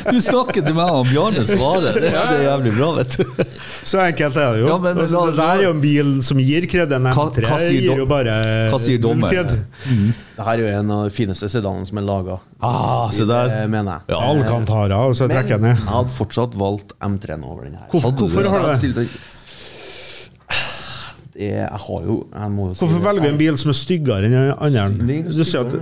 Du snakker til meg, og Bjarne svarer. Det er jævlig bra, vet du. Så enkelt er det jo. Ja, men- altså, det der er jo en bil som gir kred. En M3 hva sier gir jo bare hva sier dommer? kred. Det her er jo en av de fineste sedanene som er laga. Ah, se der. mener jeg. Ja. Alcantara, og så Men trekker jeg jeg hadde fortsatt valgt M3-en over den her. Hvorfor, hvorfor har du det? Jeg har jo jeg må jo si Hvorfor velger du en bil som er styggere enn andre? Du sier at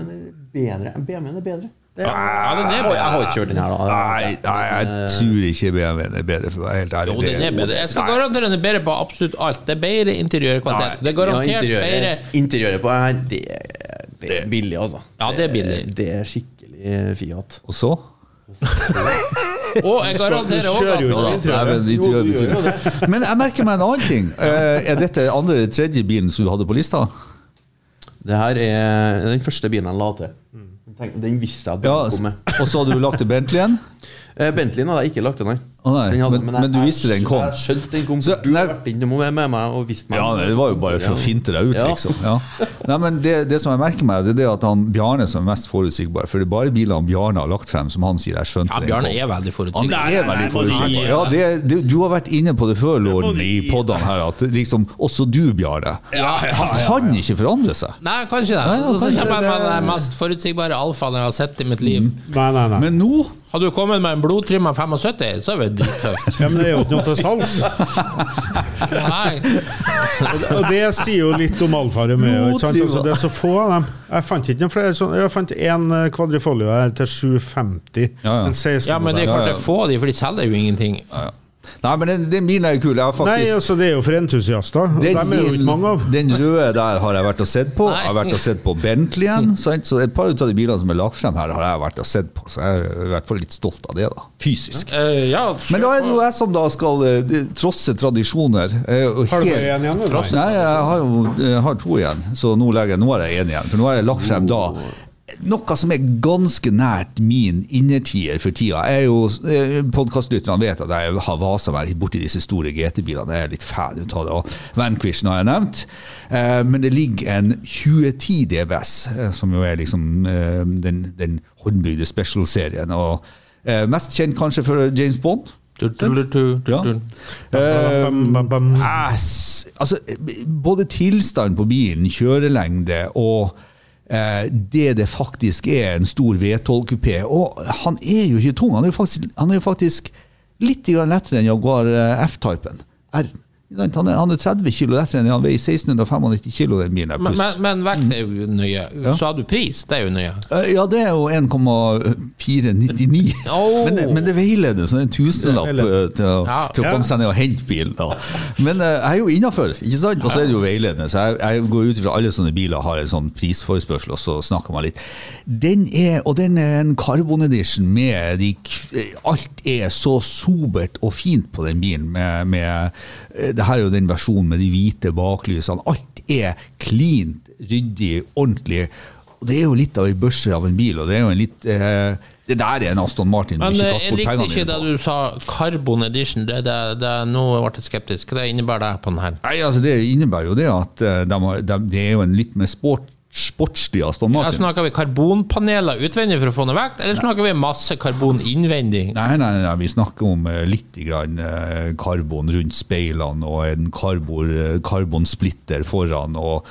bedre. BMW-en er bedre. Er, Ja, den er jeg, har, jeg har ikke kjørt den her, da. Nei, nei, jeg tror ikke BMW-en er bedre, for å være helt ærlig. jo, den er bedre. Jeg skal garantere den er bedre på absolutt alt. Det er bedre interiørkvalitet. Det er Ja, garantert bedre interiøret, interiøret på her, det, det er billig, altså. Ja, det er billig. Det er skikkelig Fiat. Og så? Og jeg garanterer òg at men, jeg jo betyr. men jeg merker meg en annen ting. Eh, Er dette andre eller tredje bilen som du hadde på lista? Det her er den første bilen jeg la til. Tenk, Den visste jeg at Ja, kom med. og så hadde du lagt til Bentleyen? Eh, Bentleyen hadde jeg ikke lagt til, nei. Oh, nei, hadde- men- jeg- men du visste den kom. Jeg skjønte den kom. Så- du har vært innom med meg og vist meg. Ja, nei, det var jo bare for å finte deg ut, Ja. liksom. Ja. Nei, men det, det som jeg merker meg, det er det at han Bjarne som er mest forutsigbar. For det er bare bilene Bjarne har lagt frem som han sier jeg skjønte Ja, Bjarne er veldig forutsigbar. Han er veldig forutsigbar. Ja, det, det, du har vært inne på det før, Lorden, i podene her, at liksom, også du, Bjarne. Han kan ikke forandre seg. Nei, kanskje det. Så, så kommer jeg med den mest forutsigbare alfaen jeg har sett i mitt liv. Nei, nei, nei. Men nå Hadde du kommet med en blodtrimma 75, så er det drittøft. Ja, men det er jo ikke noe til salgs. Nei. Og det sier jo litt om Alfa Romeo. Ikke sant? Altså, det er så få av dem. Jeg fant ikke noen flere. Sånn, Jeg fant én kvadrifolio her til 750. Ja, ja. En 16 Ja, men det er klart det er få de, for de selger jo ingenting. Nei, men den, den bilen er jo kul. Jeg har Nei, altså det er jo for entusiaster. Den, dem er jo ikke mange av. den røde der har jeg vært og sett på. Nei. Jeg har vært og sett på Bentleyen. sant? Så et par av de bilene som er lagt frem her, har jeg vært og sett på. Så jeg er i hvert fall litt stolt av det, da. Fysisk. Eh, ja, Men da er det jo jeg som da skal eh, trosse tradisjoner. og Har du bare én igjen? Nei, jeg har jo jeg har to igjen, så nå, legger, nå har jeg én igjen. For nå har jeg lagt frem da noe som er ganske nært min innertier for tida. Jeg er jo, Podkastlytterne vet at jeg har vasa meg borti disse store GT-bilene. Jeg er litt fan ut av det. Og Vanquishen har jeg nevnt. Eh, Men det ligger en 2010 DBS, eh, som jo er liksom eh, den, den håndbygde special-serien. Og eh, mest kjent kanskje for James Bond. Du, du, du, du, du, Ja. altså, både tilstand på bilen, kjørelengde og eh, det det faktisk er en stor V12-kupé. Og han er jo ikke tung, han er jo faktisk, er jo faktisk litt lettere enn Jaguar eh, F-typen. Er Han er, han er 30 kilo lettere enn han veier 1695 kilo, den bilen. er Men, pluss. men, men vekt er jo nøye. Så har du pris, det er jo nøye. Eh, Ja, det er jo 1,499. Oh. Men, det- men det veileder, så det er en tusenlapp Det eh, til, å- Ja. til å komme seg ned og hente bilen. Da. Men eh, jeg er jo innafor, ikke sant? Og så er det jo veiledende. Så jeg, jeg går ut ifra alle sånne biler har en sånn prisforespørsel, og så snakker man litt. Den er, og den er en carbon edition med de Alt er så sobert og fint på den bilen. Med, med, eh, det her er jo den versjonen med de hvite baklysene. Alt er cleant, ryddig, ordentlig. Og det er jo litt av en børse av en bil, og det er jo en litt eh, Det der er en Aston Martin. Men ikke eh, jeg likte ikke det du sa, carbon edition. Det, det, det, nå ble jeg skeptisk. Hva innebærer det på den her? Nei, altså Det innebærer jo det at det de, de, er jo en litt mer sport, sportslig Aston Ja, snakker vi karbonpaneler utvendig for å få ned vekt, eller snakker vi masse karbon innvendig? Nei, nei, nei, vi snakker om eh, litt grann, eh, karbon rundt speilene og en karbon, eh, karbonsplitter foran. Og,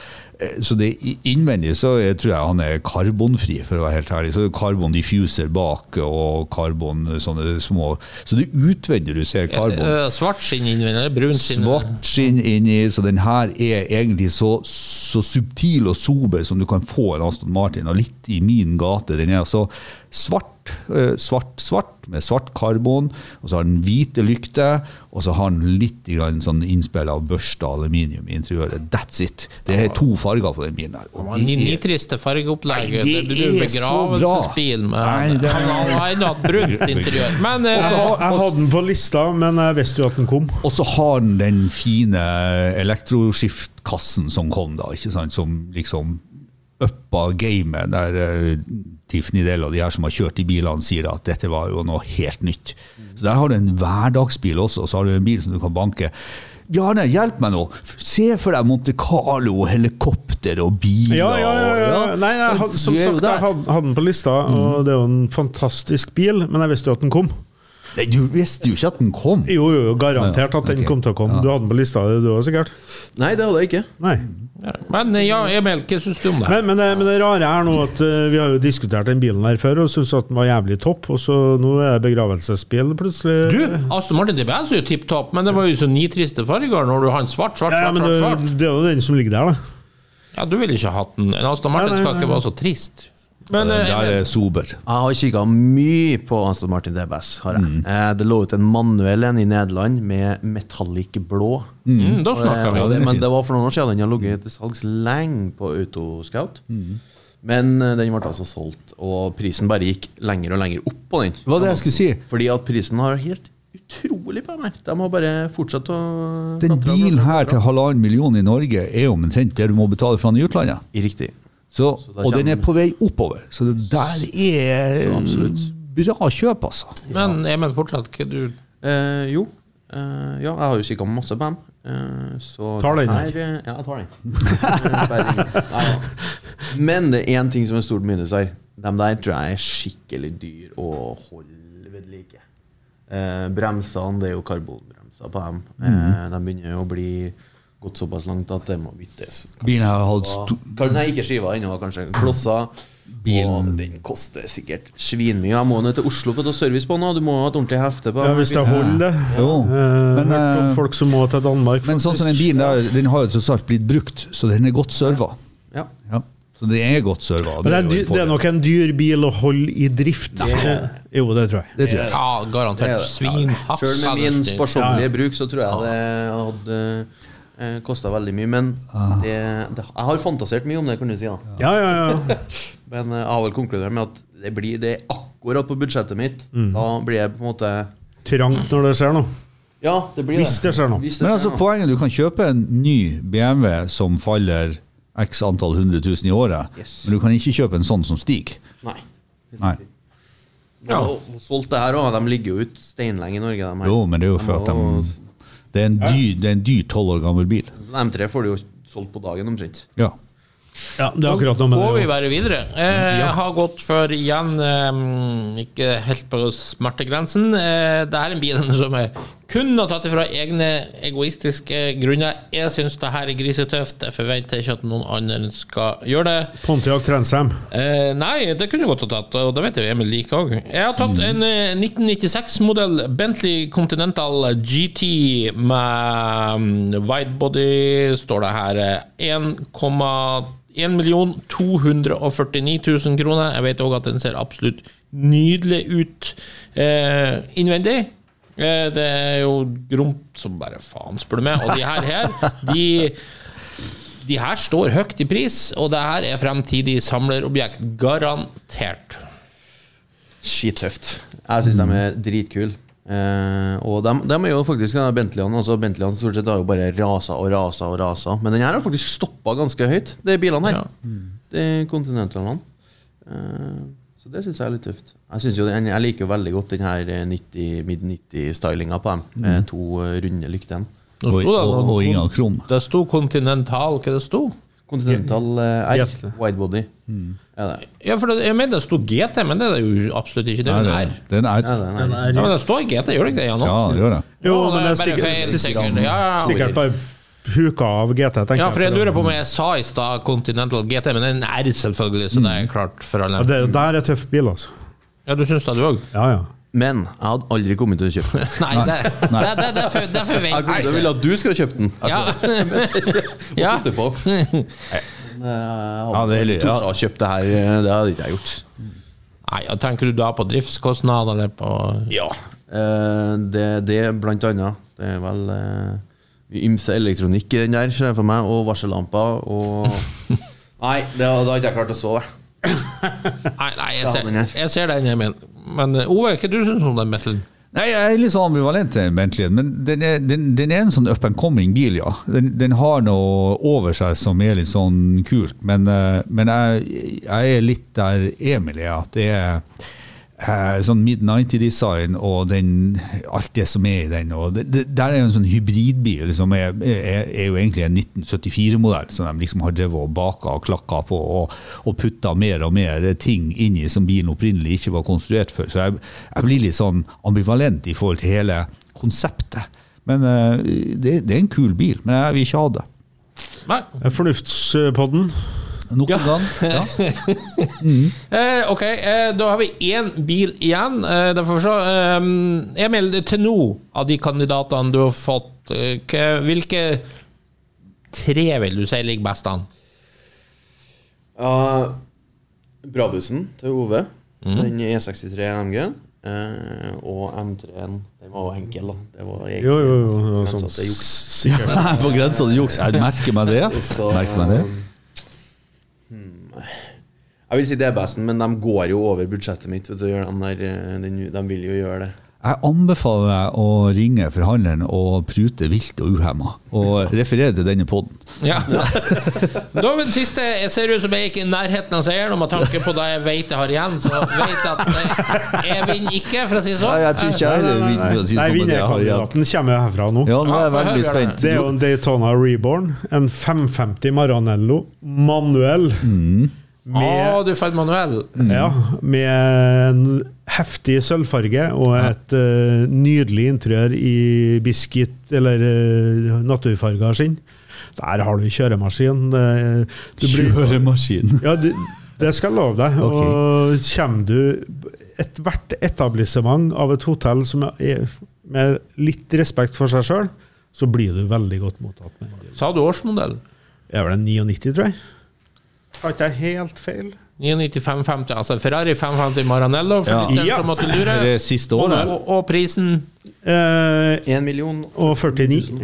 så det, innvendig så jeg tror jeg han er karbonfri, for å være helt ærlig. Så er karbon diffuser bak og karbon sånne små Så det er utvendig du ser karbon. Svart skinn innvendig, brunt skinn? Svart skinn inni, så den her er egentlig så, så subtil og sober som du kan få en Aston Martin, og litt i min gate. Den er altså svart, eh, svart, svart, med svart karbon, og så har den hvite lykter, og så har den litt grann sånn innspill av børsta aluminium i interiøret. That's it. Det er to farger på den bilen her. og de ni- Nitriste fargeopplegg. Nei, det Det er begravelsesbil med Nei, det er- Han har ennå hatt brunt interiør. Men eh, Jeg, jeg hadde den på lista, men jeg visste jo at den kom. Og så har den den fine elektroskiftkassen som kom da, ikke sant, som liksom uppa gamet, der uh, Tiffany Dell og de her som har kjørt de bilene sier at dette var jo noe helt nytt. Så der har du en hverdagsbil også, og så har du en bil som du kan banke. Bjarne, hjelp meg nå. Se for deg Monte Carlo, helikopter og biler. Ja, ja, ja. ja. Nei, jeg, som sagt, jeg hadde, hadde den på lista, og det er jo en fantastisk bil, men jeg visste jo at den kom. Nei, du visste jo ikke at den kom. Jo, jo, jo, garantert at den okay. kom til å komme. Du hadde den på lista, du òg sikkert? Nei, det hadde jeg ikke. Nei. Men eh, ja, Emil, hva syns du om det? Men, men, det, men det rare er nå at uh, vi har jo diskutert den bilen her før og syntes at den var jævlig topp, og så nå er det begravelsesbil plutselig. Du, Aston Martin DBS er jo tipp topp, men det var jo så nitriste farger når du har en svart, svart, ja, svart, men svart, det, svart. det er jo den som ligger der, da. Ja, du ville ikke hatt den. En Aston Martin Nei, nei, skal ikke nei. være så trist. Men Den eh, der er sober. Jeg har kikka mye på Aston Martin DBS. Har jeg. Eh, det lå ut en manuell en i Nederland med metallic blå. mm, da snakker Eh, vi. men det var for noen år siden. Den har ligget til salgs lenge på Autoscout. Men eh, den ble altså solgt, og prisen bare gikk lenger og lenger opp på den. Hva det jeg skulle si. Fordi at prisen har helt utrolig på den her. De har bare fortsatt å Den bilen her til halvannen million i Norge er jo omtrent det du må betale for den i utlandet. Riktig. Så, Så og den er på vei oppover. Så det der er bra kjøp, altså. Men Emil, fortsatt, hva du Eh, jo. Eh, ja, jeg har jo kikka masse på dem. Eh, så Tar den, her, Ja, jeg tar den. Eh. Men det er én ting som er stort minus her. De der tror jeg er skikkelig dyr å holde ved like. Eh, bremsene, det er jo karbonbremser på dem. Eh, de begynner jo å bli gått såpass langt at det må byttes. Bilen har hatt stor Kan- Nei, ikke skiva ennå, kanskje. Klosser. Og den koster sikkert svinmye. Jeg må ned til Oslo for å ta service på den. Du må ha et ordentlig hefte på Ja. Hvis det holder, det. Jo. Eh, Men, eh, folk som må til Danmark. Men sånn som den bilen der, den har jo tross alt blitt brukt, så den er godt serva. Ja. Ja. Så den er godt serva. Men det er, det er nok en dyr bil å holde i drift. Eh, Jo, det tror jeg. Det tror jeg. Ja, garantert Svinhaks. Selv med min sparsommelige Ja. bruk, så tror jeg det hadde eh, kosta veldig mye. Men Ah. det, det, jeg har fantasert mye om det, kan du si. da Ja, ja, ja. Men eh, jeg har vel konkludert med at det blir det er akkurat på budsjettet mitt. Mm. Da blir jeg på en måte Trangt når det skjer noe. Ja, det blir Hvis det skjer noe. Det Men skjer altså noe. poenget du kan kjøpe en ny BMW som faller x antall hundre tusen i året, Yes. men du kan ikke kjøpe en sånn som stiger. Nei. Nei. Ja. Og, og solgt det her òg. De ligger jo ut steinlenge i Norge. De her. Jo, men det er jo for at de Det er en dyr, det er en dyr tolv år gammel bil. Så de M3 får du jo solgt på dagen omtrent. Ja. Ja, det er akkurat noe med Går vi det. bare videre. Eh, Jeg har gått for igjen eh, ikke helt på smertegrensen. Eh, det er en bil som er kun har tatt det fra egne egoistiske grunner. Jeg syns det her er grisetøft. Jeg forventer ikke at noen andre skal gjøre det. Pontiac Trensheim? Eh, nei, det kunne jeg godt ha tatt, og det vet jeg Emil liker òg. Jeg har tatt en eh, 1996-modell Bentley Continental GT med mm, widebody, står det her. eh, 1,1 million 249 000 kroner. Jeg vet òg at den ser absolutt nydelig ut eh, innvendig. Eh, det er jo gromt som bare faen, spør du meg. Og de her, her de de her står høyt i pris, og det her er fremtidig samlerobjekt. Garantert. Skittøft. Jeg syns de er dritkule. Eh, og de, de er jo faktisk Bentleyene altså Bentleyene stort sett har jo bare rasa og rasa og rasa. Men den her har faktisk stoppa ganske høyt, de bilene her. Ja. De Continentalene. Eh, så det syns jeg er litt tøft. Jeg, jo, jeg liker jo veldig godt den her eh, 90, mid-90-stylinga på dem. Med to eh, runde lykter. Og, sto det og, og Inga Krum. Det sto Continental, hva det sto? Continental eh, R, GT. widebody. Mm. Ja, for det, jeg mener det sto GT, men det er jo absolutt ikke. Det er en R. Den er, Ja, den er. Ja, men det står GT, gjør det ikke det? Jan ja, det gjør det. Jo, men det er sikkert, sikkert, sikkert. Ja, ja. sikkert bare huka av GT, tenker Ja, for jeg lurer på om jeg sa i stad Continental GT, men det er selvfølgelig, så det er klart for alle. Ja, det der er tøff bil, altså. Ja, du syns det, du òg? Ja, ja. Men jeg hadde aldri kommet til å kjøpe den. Nei, det, det, det, det, det, for- det Jeg forventer jeg. jeg ville at du skulle kjøpt den. Ja. Og Ja. sitte på. Ja, det er litt- hadde kjøpe det her. eh, Det hadde ikke jeg gjort. Nei, og Tenker du da på driftskostnad, eller på Ja. Eh, det, det blant annet. Det er vel eh, ymse elektronikk i den der, ser jeg for meg, og varsellamper og Nei, det hadde ikke jeg klart å sove. Nei, nei jeg, ser, den jeg ser den, Emil. Men eh, Ove, hva du syns om den metalen? Nei, Jeg er litt sånn ambivalent til Bentleyen, men den er, den, den er en sånn up and coming bil, ja. Den, den har noe over seg som er litt sånn kult, men, eh, men jeg, jeg er litt der Emil er, at det er eh, sånn mid-90-design og den, alt det som er i den. Og det, det, der er jo en sånn hybridbil som er, er, er jo egentlig en 1974-modell, som de liksom har drevet og baka og klakka på og, og putta mer og mer ting inn i som bilen opprinnelig ikke var konstruert for. Så jeg, jeg blir litt sånn ambivalent i forhold til hele konseptet. Men eh, det, det er en kul bil, men jeg vil ikke ha det. Nei. Fornuftspodden. Nok en gang. Ja. Eh, ok, eh, da har vi én bil igjen. Eh, derfor så. Eh, Emil, til nå, av de kandidatene du har fått, eh, hvilke tre vil du si ligger best an? Ja, Brabussen til Ove. Den E63 AMG-en. Eh, og M3-en. Den var jo enkel, da. Det var egentlig Jo, jo, jo. jo sånn, sikkert. På grensa til juks. Jeg merker meg det. Så, Merker meg det. Jeg vil si det er besten, men de går jo over budsjettet mitt. Du, de, der, de, de vil jo gjøre det. Jeg anbefaler deg å ringe forhandleren og prute vilt og uhemma, og referere til denne poden. Ja. da er det siste Jeg ser ut som jeg ikke er i nærheten av seieren, og med tanke på det jeg vet jeg har igjen, så vet jeg at jeg, jeg vinner ikke, for å si det sånn. jeg tror ikke jeg heller vinner, for å si det Nei, sånn. vinnerkandidaten kommer herfra nå. Ja, nå er jeg veldig spent. Det er jo en Daytona Reborn. En 550 Maranello manuell. Å, Med, du fant manuell. ja, med en heftig sølvfarge og et uh, nydelig interiør i biskit eller uh, naturfarga skinn. Der har du kjøremaskin. Det, du blir- Kjøremaskin. Ja, du, det skal jeg love deg. okay. Og kommer du Ethvert etablissement av et hotell som er med litt respekt for seg sjøl, så blir du veldig godt mottatt. Sa du årsmodell? Det er vel en 99, tror jeg. Har ikke jeg helt feil? 99550, altså Ferrari 550 Maranello, for Ja. den Ja. som måtte lure. Det siste Og, året. og, og prisen Eh, 1 million og 49.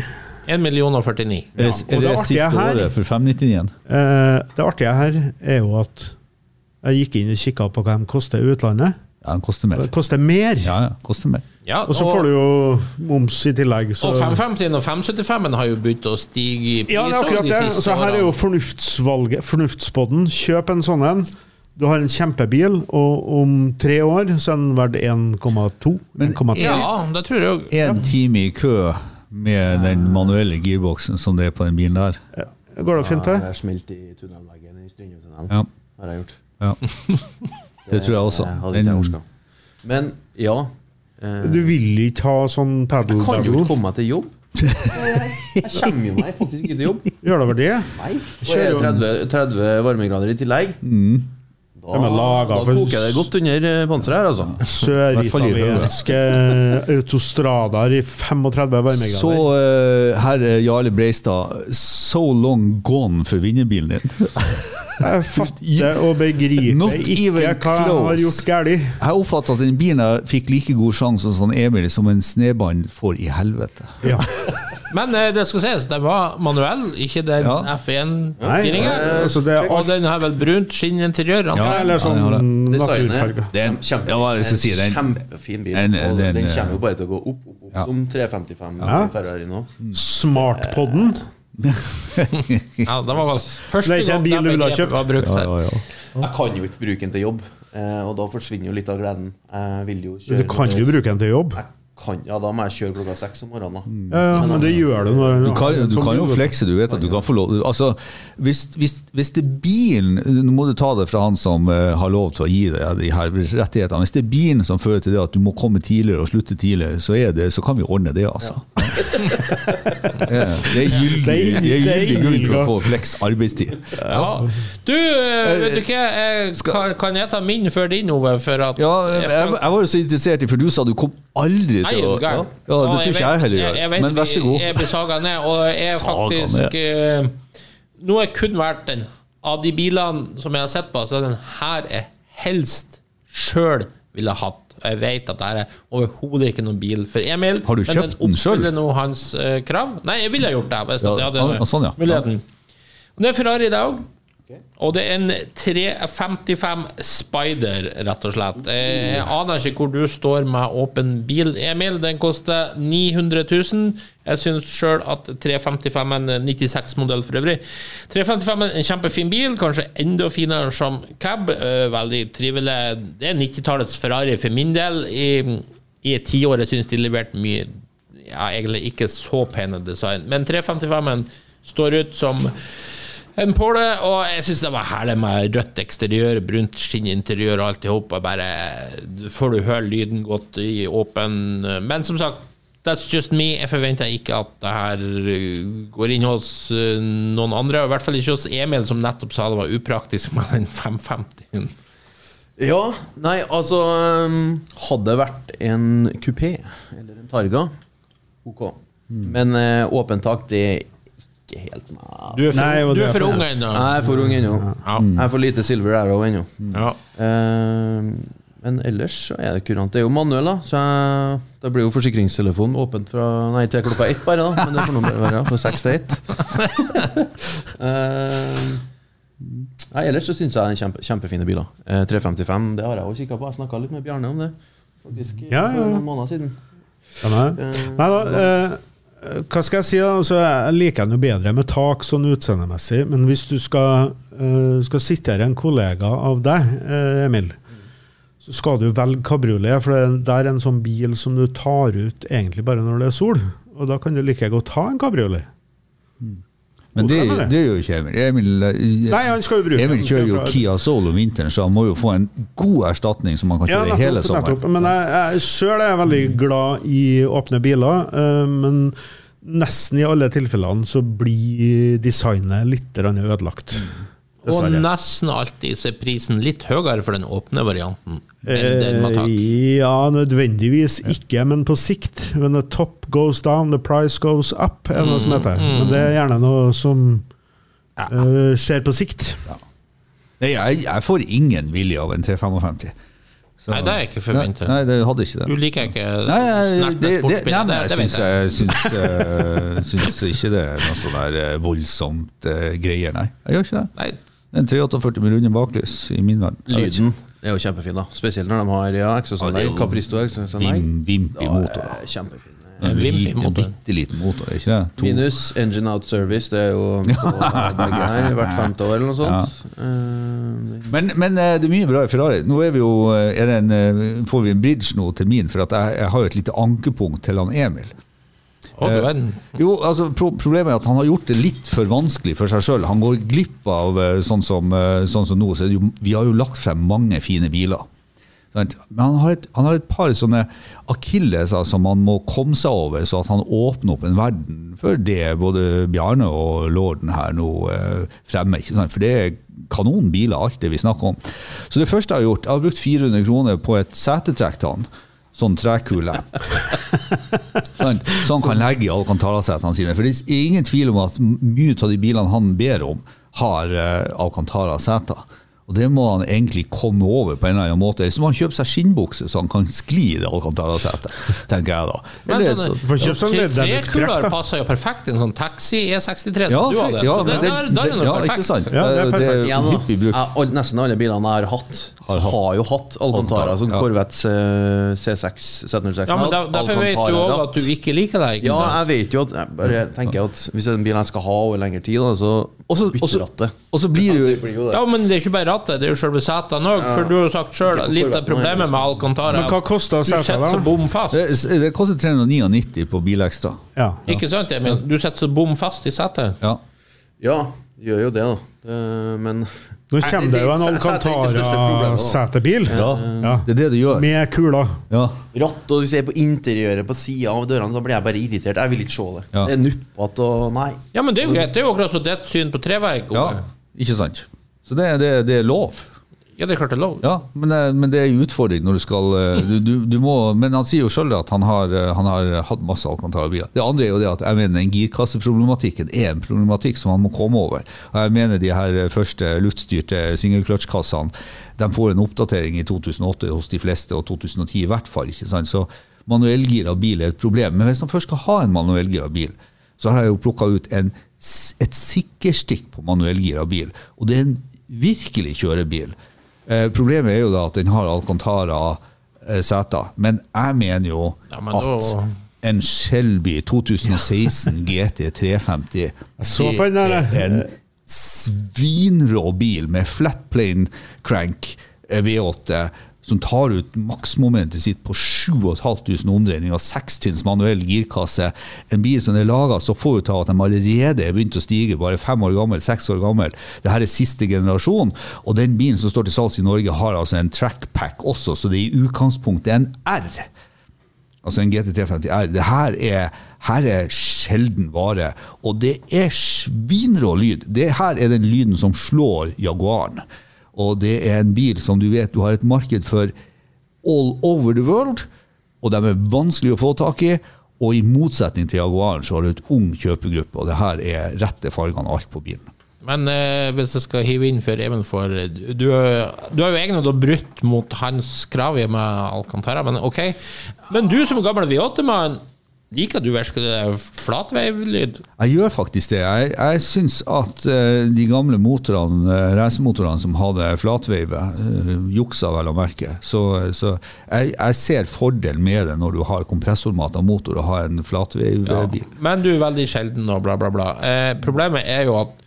1 million og 49. Er det, og det det siste her- året for 599? Eh, det artige her er jo at jeg gikk inn og kikka på hva de koster i utlandet. Ja, den koster mer. Det koster mer! Ja, ja, koster mer. Ja, Og så får du jo moms i tillegg. Så. Og 550 og 575 har jo begynt å stige i pris Ja, det er akkurat det. Så her er jo fornuftsvalget, fornuftspodden. Kjøp en sånn en. Du har en kjempebil, og om tre år så er den verdt 1,2. 1,3. Ja, det tror jeg òg. En time i kø med den manuelle girboksen som det er på den bilen der. Går det fint, Ja, det? Jeg har smelt i tunnelveggen i Strindhetunnelen. Ja, Har jeg gjort. ja. Det tror jeg også. hadde ikke jeg Den- Men ja. Du vil ikke ha sånn jeg Kan jo ikke komme meg til jobb. Jeg kommer jo meg faktisk ikke til jobb. Gjør det vel det? Nei. Og Kjører er 30, 30 varmegrader i tillegg. Da, De er laget da for- koker det godt under eh, panseret her, altså. hvert fall i Søritalienske autostradaer i 35 varmegrader. Så uh, herr Jarle Breistad, so long gone for vinnerbilen din. Jeg fatter og begriper ikke hva close. jeg har gjort galt. Jeg oppfatter at den bilen fikk like god sjanse som Emil som en sneball får i helvete. Ja. Men eh, det skal sies, den var manuell, ikke den Ja. F1-giringen. altså det er Og den har vel brunt skinninteriør? ja, eller sånn Ja, ja, naturfarge. Det er en, Kjempe, kjempefin bil. en- og den- den kommer jo bare til å gå opp, opp, opp Ja. som 355 Ja. Ferrari nå. Smartpodden. Ja, det var vel første gang ha begrepet kjøpt. var brukt her. ja, ja. Jeg kan jo ikke bruke den til jobb, eh, og da forsvinner jo litt av gleden. Jeg vil jo kjøre Du kan jo bruke den til jobb. Jeg kan, ja, da må jeg kjøre klokka seks om morgenen. da. Ja, ja, men det gjør du når Du kan, du kan jo flekse, du vet at du kan få lov Altså, hvis, hvis, hvis det er bilen Nå må du ta det fra han som uh, har lov til å gi deg de her rettighetene. Hvis det er bilen som fører til det at du må komme tidligere og slutte tidligere, så, er det, så kan vi ordne det, altså. Ja, det er gyldig, grunn for å få fleks arbeidstid. Ja. Du, eh, vet du hva, jeg, kan, kan jeg ta min før din, Ove? For at Ja, jeg jeg var jo så interessert i, for du sa du kom aldri Nei, er du gæren? Ja, det tror ikke jeg heller gjør. Men vær så god. Jeg blir saga ned, og jeg er faktisk eh, Nå har jeg kun vært den Av de bilene som jeg har sett på, så er den her jeg helst sjøl ville hatt. Jeg vet at det er overhodet ikke noen bil for Emil. Har du kjøpt den selv? oppfyller nå hans uh, krav. Nei, jeg ville gjort det hvis Ja, jeg hadde ja, sånn, ja. muligheten. Og det er Ferrari i dag. Og det er en 355 Spider, rett og slett. Jeg, aner ikke hvor du står med åpen bil, Emil. Den koster 900 000. Jeg syns sjøl at 355 er en 96-modell for øvrig. 355 er en kjempefin bil, kanskje enda finere som cab. Eh, Veldig trivelig. Det er 90-tallets Ferrari for min del. I, i tiåret syns de leverte mye ja, egentlig ikke så pene design. Men 355-en står ut som en påle, og jeg syns det var herlig med rødt eksteriør, brunt skinninteriør og alt i hop. og Bare får du høre lyden godt i åpen Men som sagt, that's just me. Jeg forventer ikke at det her går inn hos uh, noen andre. I hvert fall ikke hos Emil, som nettopp sa det var upraktisk med den 550-en. Ja, nei, altså um, Hadde det vært en kupé eller en Targa, ok. Men eh, åpent tak, det er ikke helt meg. Du er for, Nei, du er for ung ennå. Jeg er for ung ennå. Ja. Jeg er for lite silver der òg ennå. Ja. Uh, men ellers så er det kurant. Det er jo manuell, da. Så jeg, da blir jo forsikringstelefonen åpent fra Nei, til klokka ett bare, da. Men det får nå bare være. Fra seks til ett. Eh, nei, ellers så syns jeg det er en kjempe, kjempefine biler. Uh, 355, det har jeg òg kikka på. Jeg snakka litt med Bjarne om det. Faktisk Ja, ja. for noen måneder siden. Ja, nei. Nei da, eh, hva skal jeg si? da? Altså, jeg liker den jo bedre med tak sånn utseendemessig, men hvis du skal, uh, skal sitere en kollega av deg, uh, Emil, så skal du velge kabriolet, for det er en sånn bil som du tar ut egentlig bare når det er sol. Og da kan du like godt ha en kabriolet. Men det, det? gjør jo ikke Emil. Emil, eh, Nei, han skal jo bruke Emil kjører jo Kia Soul om vinteren, så han må jo få en god erstatning som han kan Ja, kjøre hele sommeren. nettopp. Men jeg, jeg sjøl er veldig glad i åpne biler. eh, Men nesten i alle tilfellene så blir designet litt ødelagt. Og Dessverre. nesten alltid så er prisen litt høyere for den åpne varianten enn den med tak. Eh, Ja, nødvendigvis ikke, men på sikt. When the top goes down, the price goes up, er det noe som Mm. Men det er gjerne noe som eh, skjer på sikt. Nei, jeg, jeg får ingen vilje av en 355. Så- Nei, det er jeg ikke forventet. Nei, nei, det hadde ikke det. Du liker ikke Nei, med det, det, nei, nei, jeg syns, jeg syns, eh, syns ikke det er noe sånn der eh, voldsomt uh, greier, nei. Jeg gjør ikke det. Nei, En 348 med runde baklys i min verden. Lyden er jo kjempefin, da. Spesielt når de har ja, eksosanlegg. Capristo eksosanlegg. Vim, Vimpi Da motor. da Kjempefin. En liten, motor. bitte liten motor, ikke det? To- Minus engine out service. Det er jo her hvert femte år eller noe sånt. Ja. Men, men eh, det er mye bra i Ferrari. Nå er vi jo, eh, er det en, eh, får vi en bridge nå til min, for at jeg, jeg har jo et lite ankepunkt til han Emil. Å. Jo, altså pro Problemet er at han har gjort det litt for vanskelig for seg sjøl. Han går glipp av eh, sånn som, eh, sånn som nå. Så jo, vi har jo lagt frem mange fine biler. Men han har, et, han har et par sånne akilleser som han må komme seg over, så at han åpner opp en verden for det både Bjarne og lorden her nå eh, fremmer. For det er kanonbiler, alt det vi snakker om. Så det første jeg har gjort, jeg har brukt 400 kroner på et setetrekk til han. Sånn trekule. Sånn, så han kan legge i Alcantara-setene sine. For det er ingen tvil om at mye av de bilene han ber om, har uh, Alcantara-seter. Og det må han egentlig komme over på en eller annen måte. Så må han kjøpe seg skinnbukse, så han kan skli i det Alcantara-setet, tenker jeg da. Men så- sånn Trekuler passer jo perfekt i en sånn taxi E63 som ja, du hadde. ja, men det, det- der, der er det- noe ja, perfekt. ikke sant? Ja, det er det perfekt. er det, hyppig brukt. Ja, nesten alle bilene jeg har hatt, har, har jo hatt Alcantara. Som Ja. Corvette eh, C6 Z06. Ja, men der, Derfor vet du òg at du ikke liker det. Ikke Ja, jeg vet jo at jeg bare tenker at Hvis det er en bil jeg skal ha over lengre tid, da, så Også- rattet. Og så blir det jo. Ja, men det er ikke bare rattet, det er jo selve setene òg. For du har jo sagt sjøl litt av problemet med Alcantara. Men hva koster Du da? så bom fast. det, det koster 399 på Bilekstra. Ja. Ikke sant, Emil? Du sitter så bom fast i setet. Ja. Ja, gjør jo det, da. Eh, men Nå kommer det jo en. Alcantara-setebil. ja, Ja. det er det du gjør. Med kuler. Ja. Ratt, og hvis ser er på interiøret på sida av dørene, så blir jeg bare irritert. Jeg vil ikke se det. Ja. Det er nuppete og Nei. Ja, men det er jo greit. Det er jo akkurat som ditt syn på treverk. ja, ikke sant. Så det, det, det er lov. Ja, det er klart det er lov. Ja, men, det- men det er en utfordring når du skal eh, du, du, du må, Men han sier jo sjøl at han har, eh, han har hatt masse Alcantara-biler. Det andre er jo det at jeg mener den girkasseproblematikken er en problematikk som han må komme over. Og jeg mener de her første luftstyrte singelkløtsjkassene de får en oppdatering i 2008 hos de fleste, og 2010 i hvert fall. ikke sant? Så manuellgira bil er et problem. Men hvis han først skal ha en manuellgira bil, så har jeg jo plukka ut en, et sikkerstikk på manuellgira bil. Og det er en virkelig kjørebil. Eh, problemet er jo da at den har Alcantara-seter, men jeg mener jo Ja, men at da- en Shelby 2016 GT 350 så på den der, er en svinrå bil med flat plane crank eh, V8 som tar ut maksmomentet sitt på 7500 omdreininger sekstrinns manuell girkasse. En bil som er laga så få ut av at de allerede er begynt å stige, bare fem år gammel, seks år gammel. Dette er siste generasjon, og den bilen som står til salgs i Norge, har altså en trackpack også, så det er i utgangspunktet en R. Altså en GT350R. Det her er, her er sjelden vare. Og det er svinrå lyd. Det her er den lyden som slår Jaguaren. Og det er en bil som du vet du har et marked for all over the world. Og de er vanskelig å få tak i. Og i motsetning til Jaguaren så har du et ung kjøpegruppe, og det her er rette fargene og alt på bilen. Men eh, hvis jeg skal hive inn for Even for Du, du har jo egentlig brutt mot hans krav med Alcantara, men ok. Men du som gammel V8-mann, liker du virkelig flatveivlyd? Jeg gjør faktisk det. Jeg, jeg syns at uh, de gamle motorene, uh, racermotorene som hadde flatveive, uh, juksa vel å merke. Så, så jeg, jeg ser fordelen med det når du har kompressormat av motor og har en flatveivbil. Men du er veldig sjelden og bla, bla, bla. Eh, problemet er jo at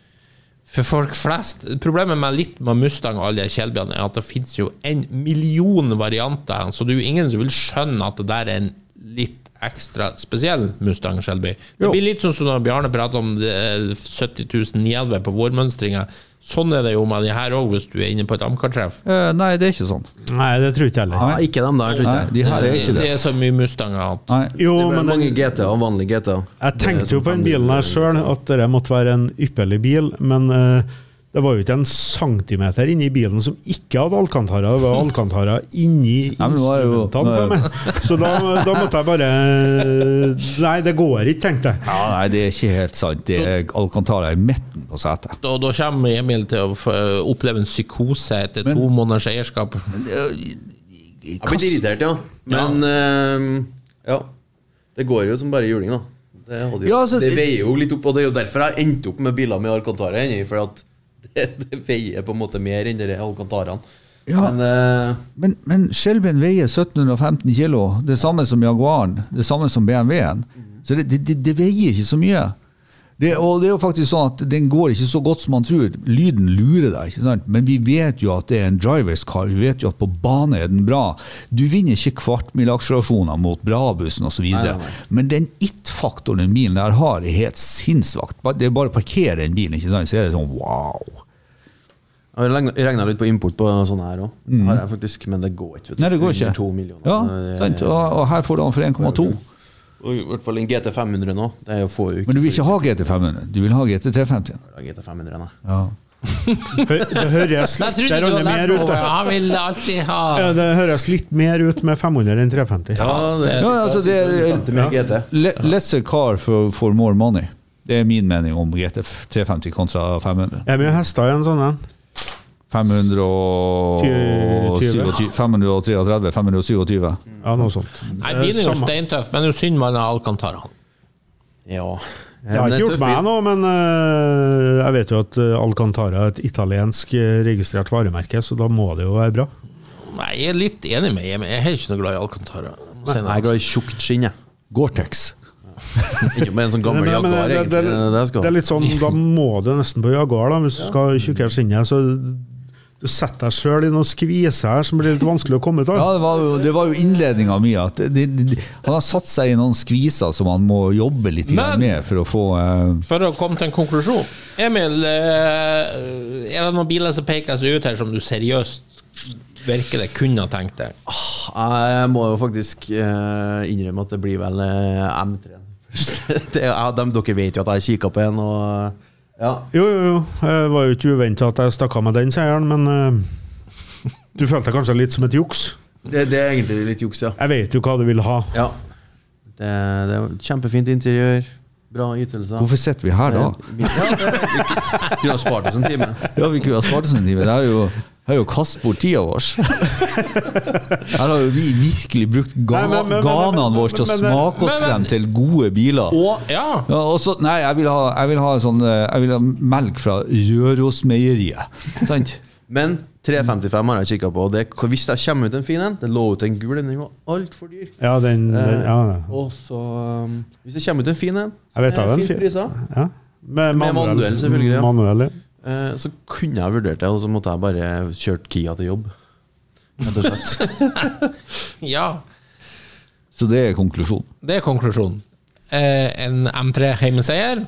for folk flest Problemet med litt med Mustang og alle de Shelbyene er at det finnes jo en million varianter, så det er jo ingen som vil skjønne at det der er en litt ekstra spesiell Mustang Shelby. Det Jo. blir litt sånn som når Bjarne prater om det er 70 000 911 på vårmønstringa. Sånn er det jo med de her òg, hvis du er inne på et Amcar-treff. Eh, nei, det er ikke sånn. Nei, det tror jeg ikke heller. Nei, ikke dem der, tror jeg. de her er ikke Det det. er så mye Mustanger at Nei. Jo, Det er men mange GTA, vanlige GTA. jeg tenkte jo på den bilen her sjøl at det måtte være en ypperlig bil, men eh, det var jo ikke en centimeter inni bilen som ikke hadde Alcantara. Det var Alcantara inni men instrumentene. Så da, da måtte jeg bare Nei, det går ikke, tenkte jeg. Ja, nei, det er ikke helt sant. Det er Alcantara i midten på setet. da, da kommer Emil til å oppleve en psykose etter to måneders eierskap. Jeg blir irritert, ja. Men eh, ja. Det går jo som bare juling, da. Det, hadde jo, Ja, altså, det veier jo litt opp, og det er jo derfor jeg endte opp med biler med Alcantara inni. For at det, det veier på en måte mer enn de Alcantaraene. Ja. Men uh, Men, men Shelbyen veier 1715 kilo. Det samme som Jaguaren. Det samme som BMW-en. Så det, det, det veier ikke så mye. Det, og det er jo faktisk sånn at Den går ikke så godt som man tror. Lyden lurer deg. ikke sant? Men vi vet jo at det er en drivers car. Vi vet jo at på bane er den bra. Du vinner ikke kvartmilakselerasjoner mot Brabussen osv. Men den it-faktoren den bilen der har, er helt sinnssvakt. Det er bare å parkere den bilen, ikke sant? så er det sånn wow. Jeg regna litt på import på sånne her òg. mm. men det går ikke. Nei, det går ikke. Ja? Og, og her får du den for 1,2. Og I hvert fall en GT500 nå. Det er jo få uker. Men du vil ikke ha GT500, du vil ha GT350. GT500 nei. Ja. Det høres litt det du hadde mer ut. Han vil alltid ha Ja, det høres litt mer ut med 500 enn 350. Ja, det Ja, altså, det er- 50 med GT. Lesser car for, for more money. Det er min mening om GT350 kontra 500. Er mye hester i en sånn en? 527, 533, 527. Ja, noe sånt. Nei, Eh, bilen er jo samme. steintøff, men det er jo synd man har Alcantara. Ja. Jeg har ikke gjort meg noe, men eh, jeg vet jo at eh, Alcantara er et italiensk eh, registrert varemerke, så da må det jo være bra. Nei, jeg er litt enig med Emil. Jeg er ikke noe glad i Alcantara. Nei, Jeg er glad i tjukt skinn, jeg. Gore-Tex. Med en sånn gammel Jaguar, det, egentlig. det, Det det det er litt sånn, Da må du nesten på Jaguar, da, hvis du skal tjukkere skinnet. Så du setter deg sjøl i noen skviser her som blir litt vanskelig å komme ut av. Ja, det var jo, det var jo innledninga mi. At det, det, han har satt seg i noen skviser som han må jobbe litt Men- med for å få uh... For å komme til en konklusjon. Emil, eh, er det noen biler som peker seg ut her som du seriøst virkelig kunne ha tenkt deg? Jeg må jo faktisk eh, innrømme at det blir vel eh, M3. det, ja, dem, dere vet jo at jeg kikka på en, og ja. Jo, jo, jo. Det var jo ikke uventa at jeg stakk av med den seieren, men uh, du følte deg kanskje litt som et juks. Det, det er egentlig litt juks, ja. Jeg vet jo hva du vil ha. ja. Det, det er kjempefint interiør. Bra ytelser. Hvorfor sitter vi her da? Ja, det- vi kunne ha spart oss en time. Ja, vi kunne ha spart oss en time. Det er jo, er jo kastet bort tida vår. Her har jo vi virkelig brukt ga Nei, men- men- men- ganene våre til å smake oss men- frem til gode biler. Og Ja. Ja, og så, nei, jeg vil ha, jeg vil ha, sånn, eh, jeg vil ha melk fra Rørosmeieriet. Sant? Men 355 har jeg kikka på, og det, hvis det kommer ut en fin en Det lå ut en gul en, den var altfor dyr. Ja, den, den ja, ja. Og så um, Hvis det kommer ut en fin en, Jeg vet er det fint priser, ja. Med, Med manuell, selvfølgelig, ja. Manuell, ja. Eh, så kunne jeg vurdert det, og så måtte jeg bare kjørt Kia til jobb. Rett og slett. ja. Så det er konklusjonen. Det er konklusjonen. Eh, en M3 heimeseier,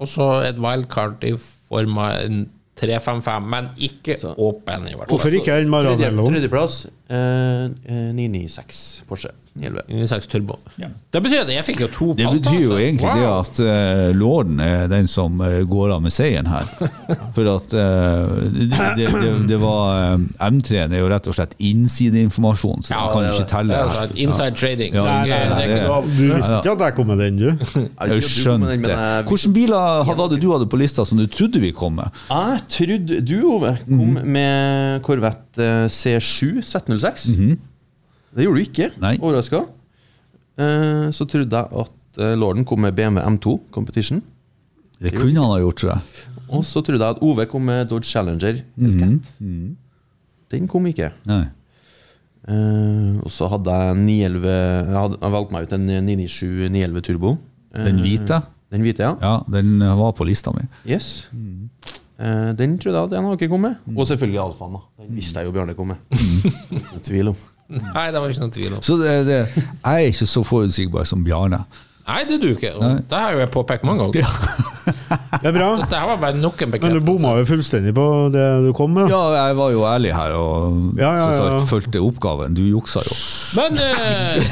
og så et wildcard i form av en 355, men ikke Så. åpen, i hvert fall. Hvorfor ikke en Tredje, Maranello? tredjeplass 996 Porsche 911. 96 Turbo. Det betyr at jeg fikk jo to Det betyr jo egentlig det at uh, lorden er den som eh, går av med seieren her. For at uh, det, det, det var eh, M3-en er jo rett og slett innsideinformasjon, så Ja, den kan det jo ikke telle. Det er her. Inside trading. Ja, Nei, nei, nei, det er ikke. Du visste ikke at jeg kom med den, du? Jeg skjønte. Hvilke biler hadde du hadde på lista som du trodde vi kom med? Jeg trodde du, Ove, kom med Corvette eh, C7 Z06. Det gjorde du ikke. Overraska. Uh, så trodde jeg at eh, Lorden kom med BMW M2 Competition. Det kunne han ha gjort, tror jeg. Og så trodde jeg at Ove kom med Dodge Challenger Hellcat. Den kom ikke. Nei. Uh, og så hadde jeg 911 Jeg, hadde, jeg valgte meg ut en 997 911 Turbo. Uh, Den hvite? Den hvite, ja. Ja, den var på lista mi. Yes. Eh, den trodde jeg at den har ikke kommet. Og selvfølgelig Alfaen. Den visste jeg jo Bjarne kom med. Ingen tvil om. Nei, det var ikke noen tvil om. Så det, det, jeg er ikke så forutsigbar som Bjarne. Nei, det er du ikke. Det har jo jeg påpekt mange ganger. Det er bra. Dette var bare nok en Men du bomma jo fullstendig på det du kom med. Ja, jeg var jo ærlig her og Ja, ja, ja. fulgte oppgaven. Du juksa jo. Men eh,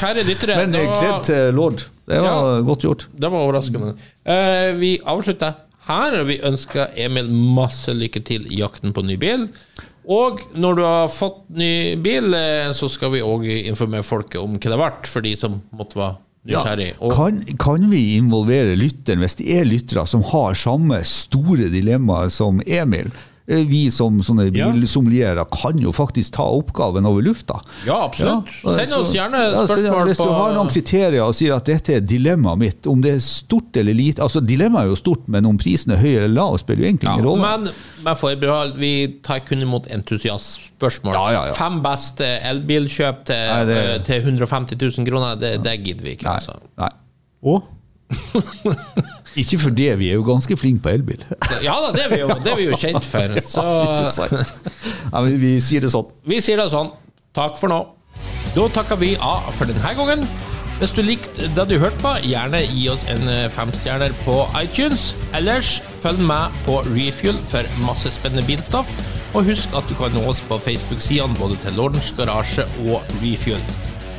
Kjære lyttere, Men det eh, kledd til lord. Det var godt gjort. Det var overraskende. Uh, vi avslutter her. og Vi ønsker Emil masse lykke til i jakten på ny bil. Og når du har fått ny bil, eh, så skal vi òg informere folket om hva det har vært, for de som måtte være nysgjerrig. Ja. Kan, kan vi involvere lytteren, hvis det er lyttere som har samme store dilemmaer som Emil? Eh, Vi som sånne Ja. bilsommelierer kan jo faktisk ta oppgaven over lufta. ja, absolutt. Ja, Send oss så- gjerne ja, spørsmål Hvis du har noen kriterier og sier at dette er dilemmaet mitt, om det er stort eller lite altså Dilemmaet er jo stort, men om prisen er høy eller lav, spiller jo egentlig ja, ingen rolle. Men med forbehold, vi tar kun imot entusiastspørsmål. Ja, ja, ja. Fem beste elbilkjøp til, Nei, det- eh, til 150 000 kroner, det, det gidder vi ikke. Nei, Altså. nei. Og Ikke for det, vi er jo ganske flinke på elbil. Ja da, det er vi jo, det er vi jo kjent for. Så Ja, vi sier det sånn. Vi sier det sånn. Takk for nå. Da takker vi av for denne gangen. Hvis du likte det du hørte på, gjerne gi oss en eh, femstjerner på iTunes. Ellers følg med på Refuel for masse spennende bilstoff. Og husk at du kan nå oss på Facebook-sidene både til Lordens Garasje og Refuel.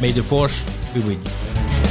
May the force be with you.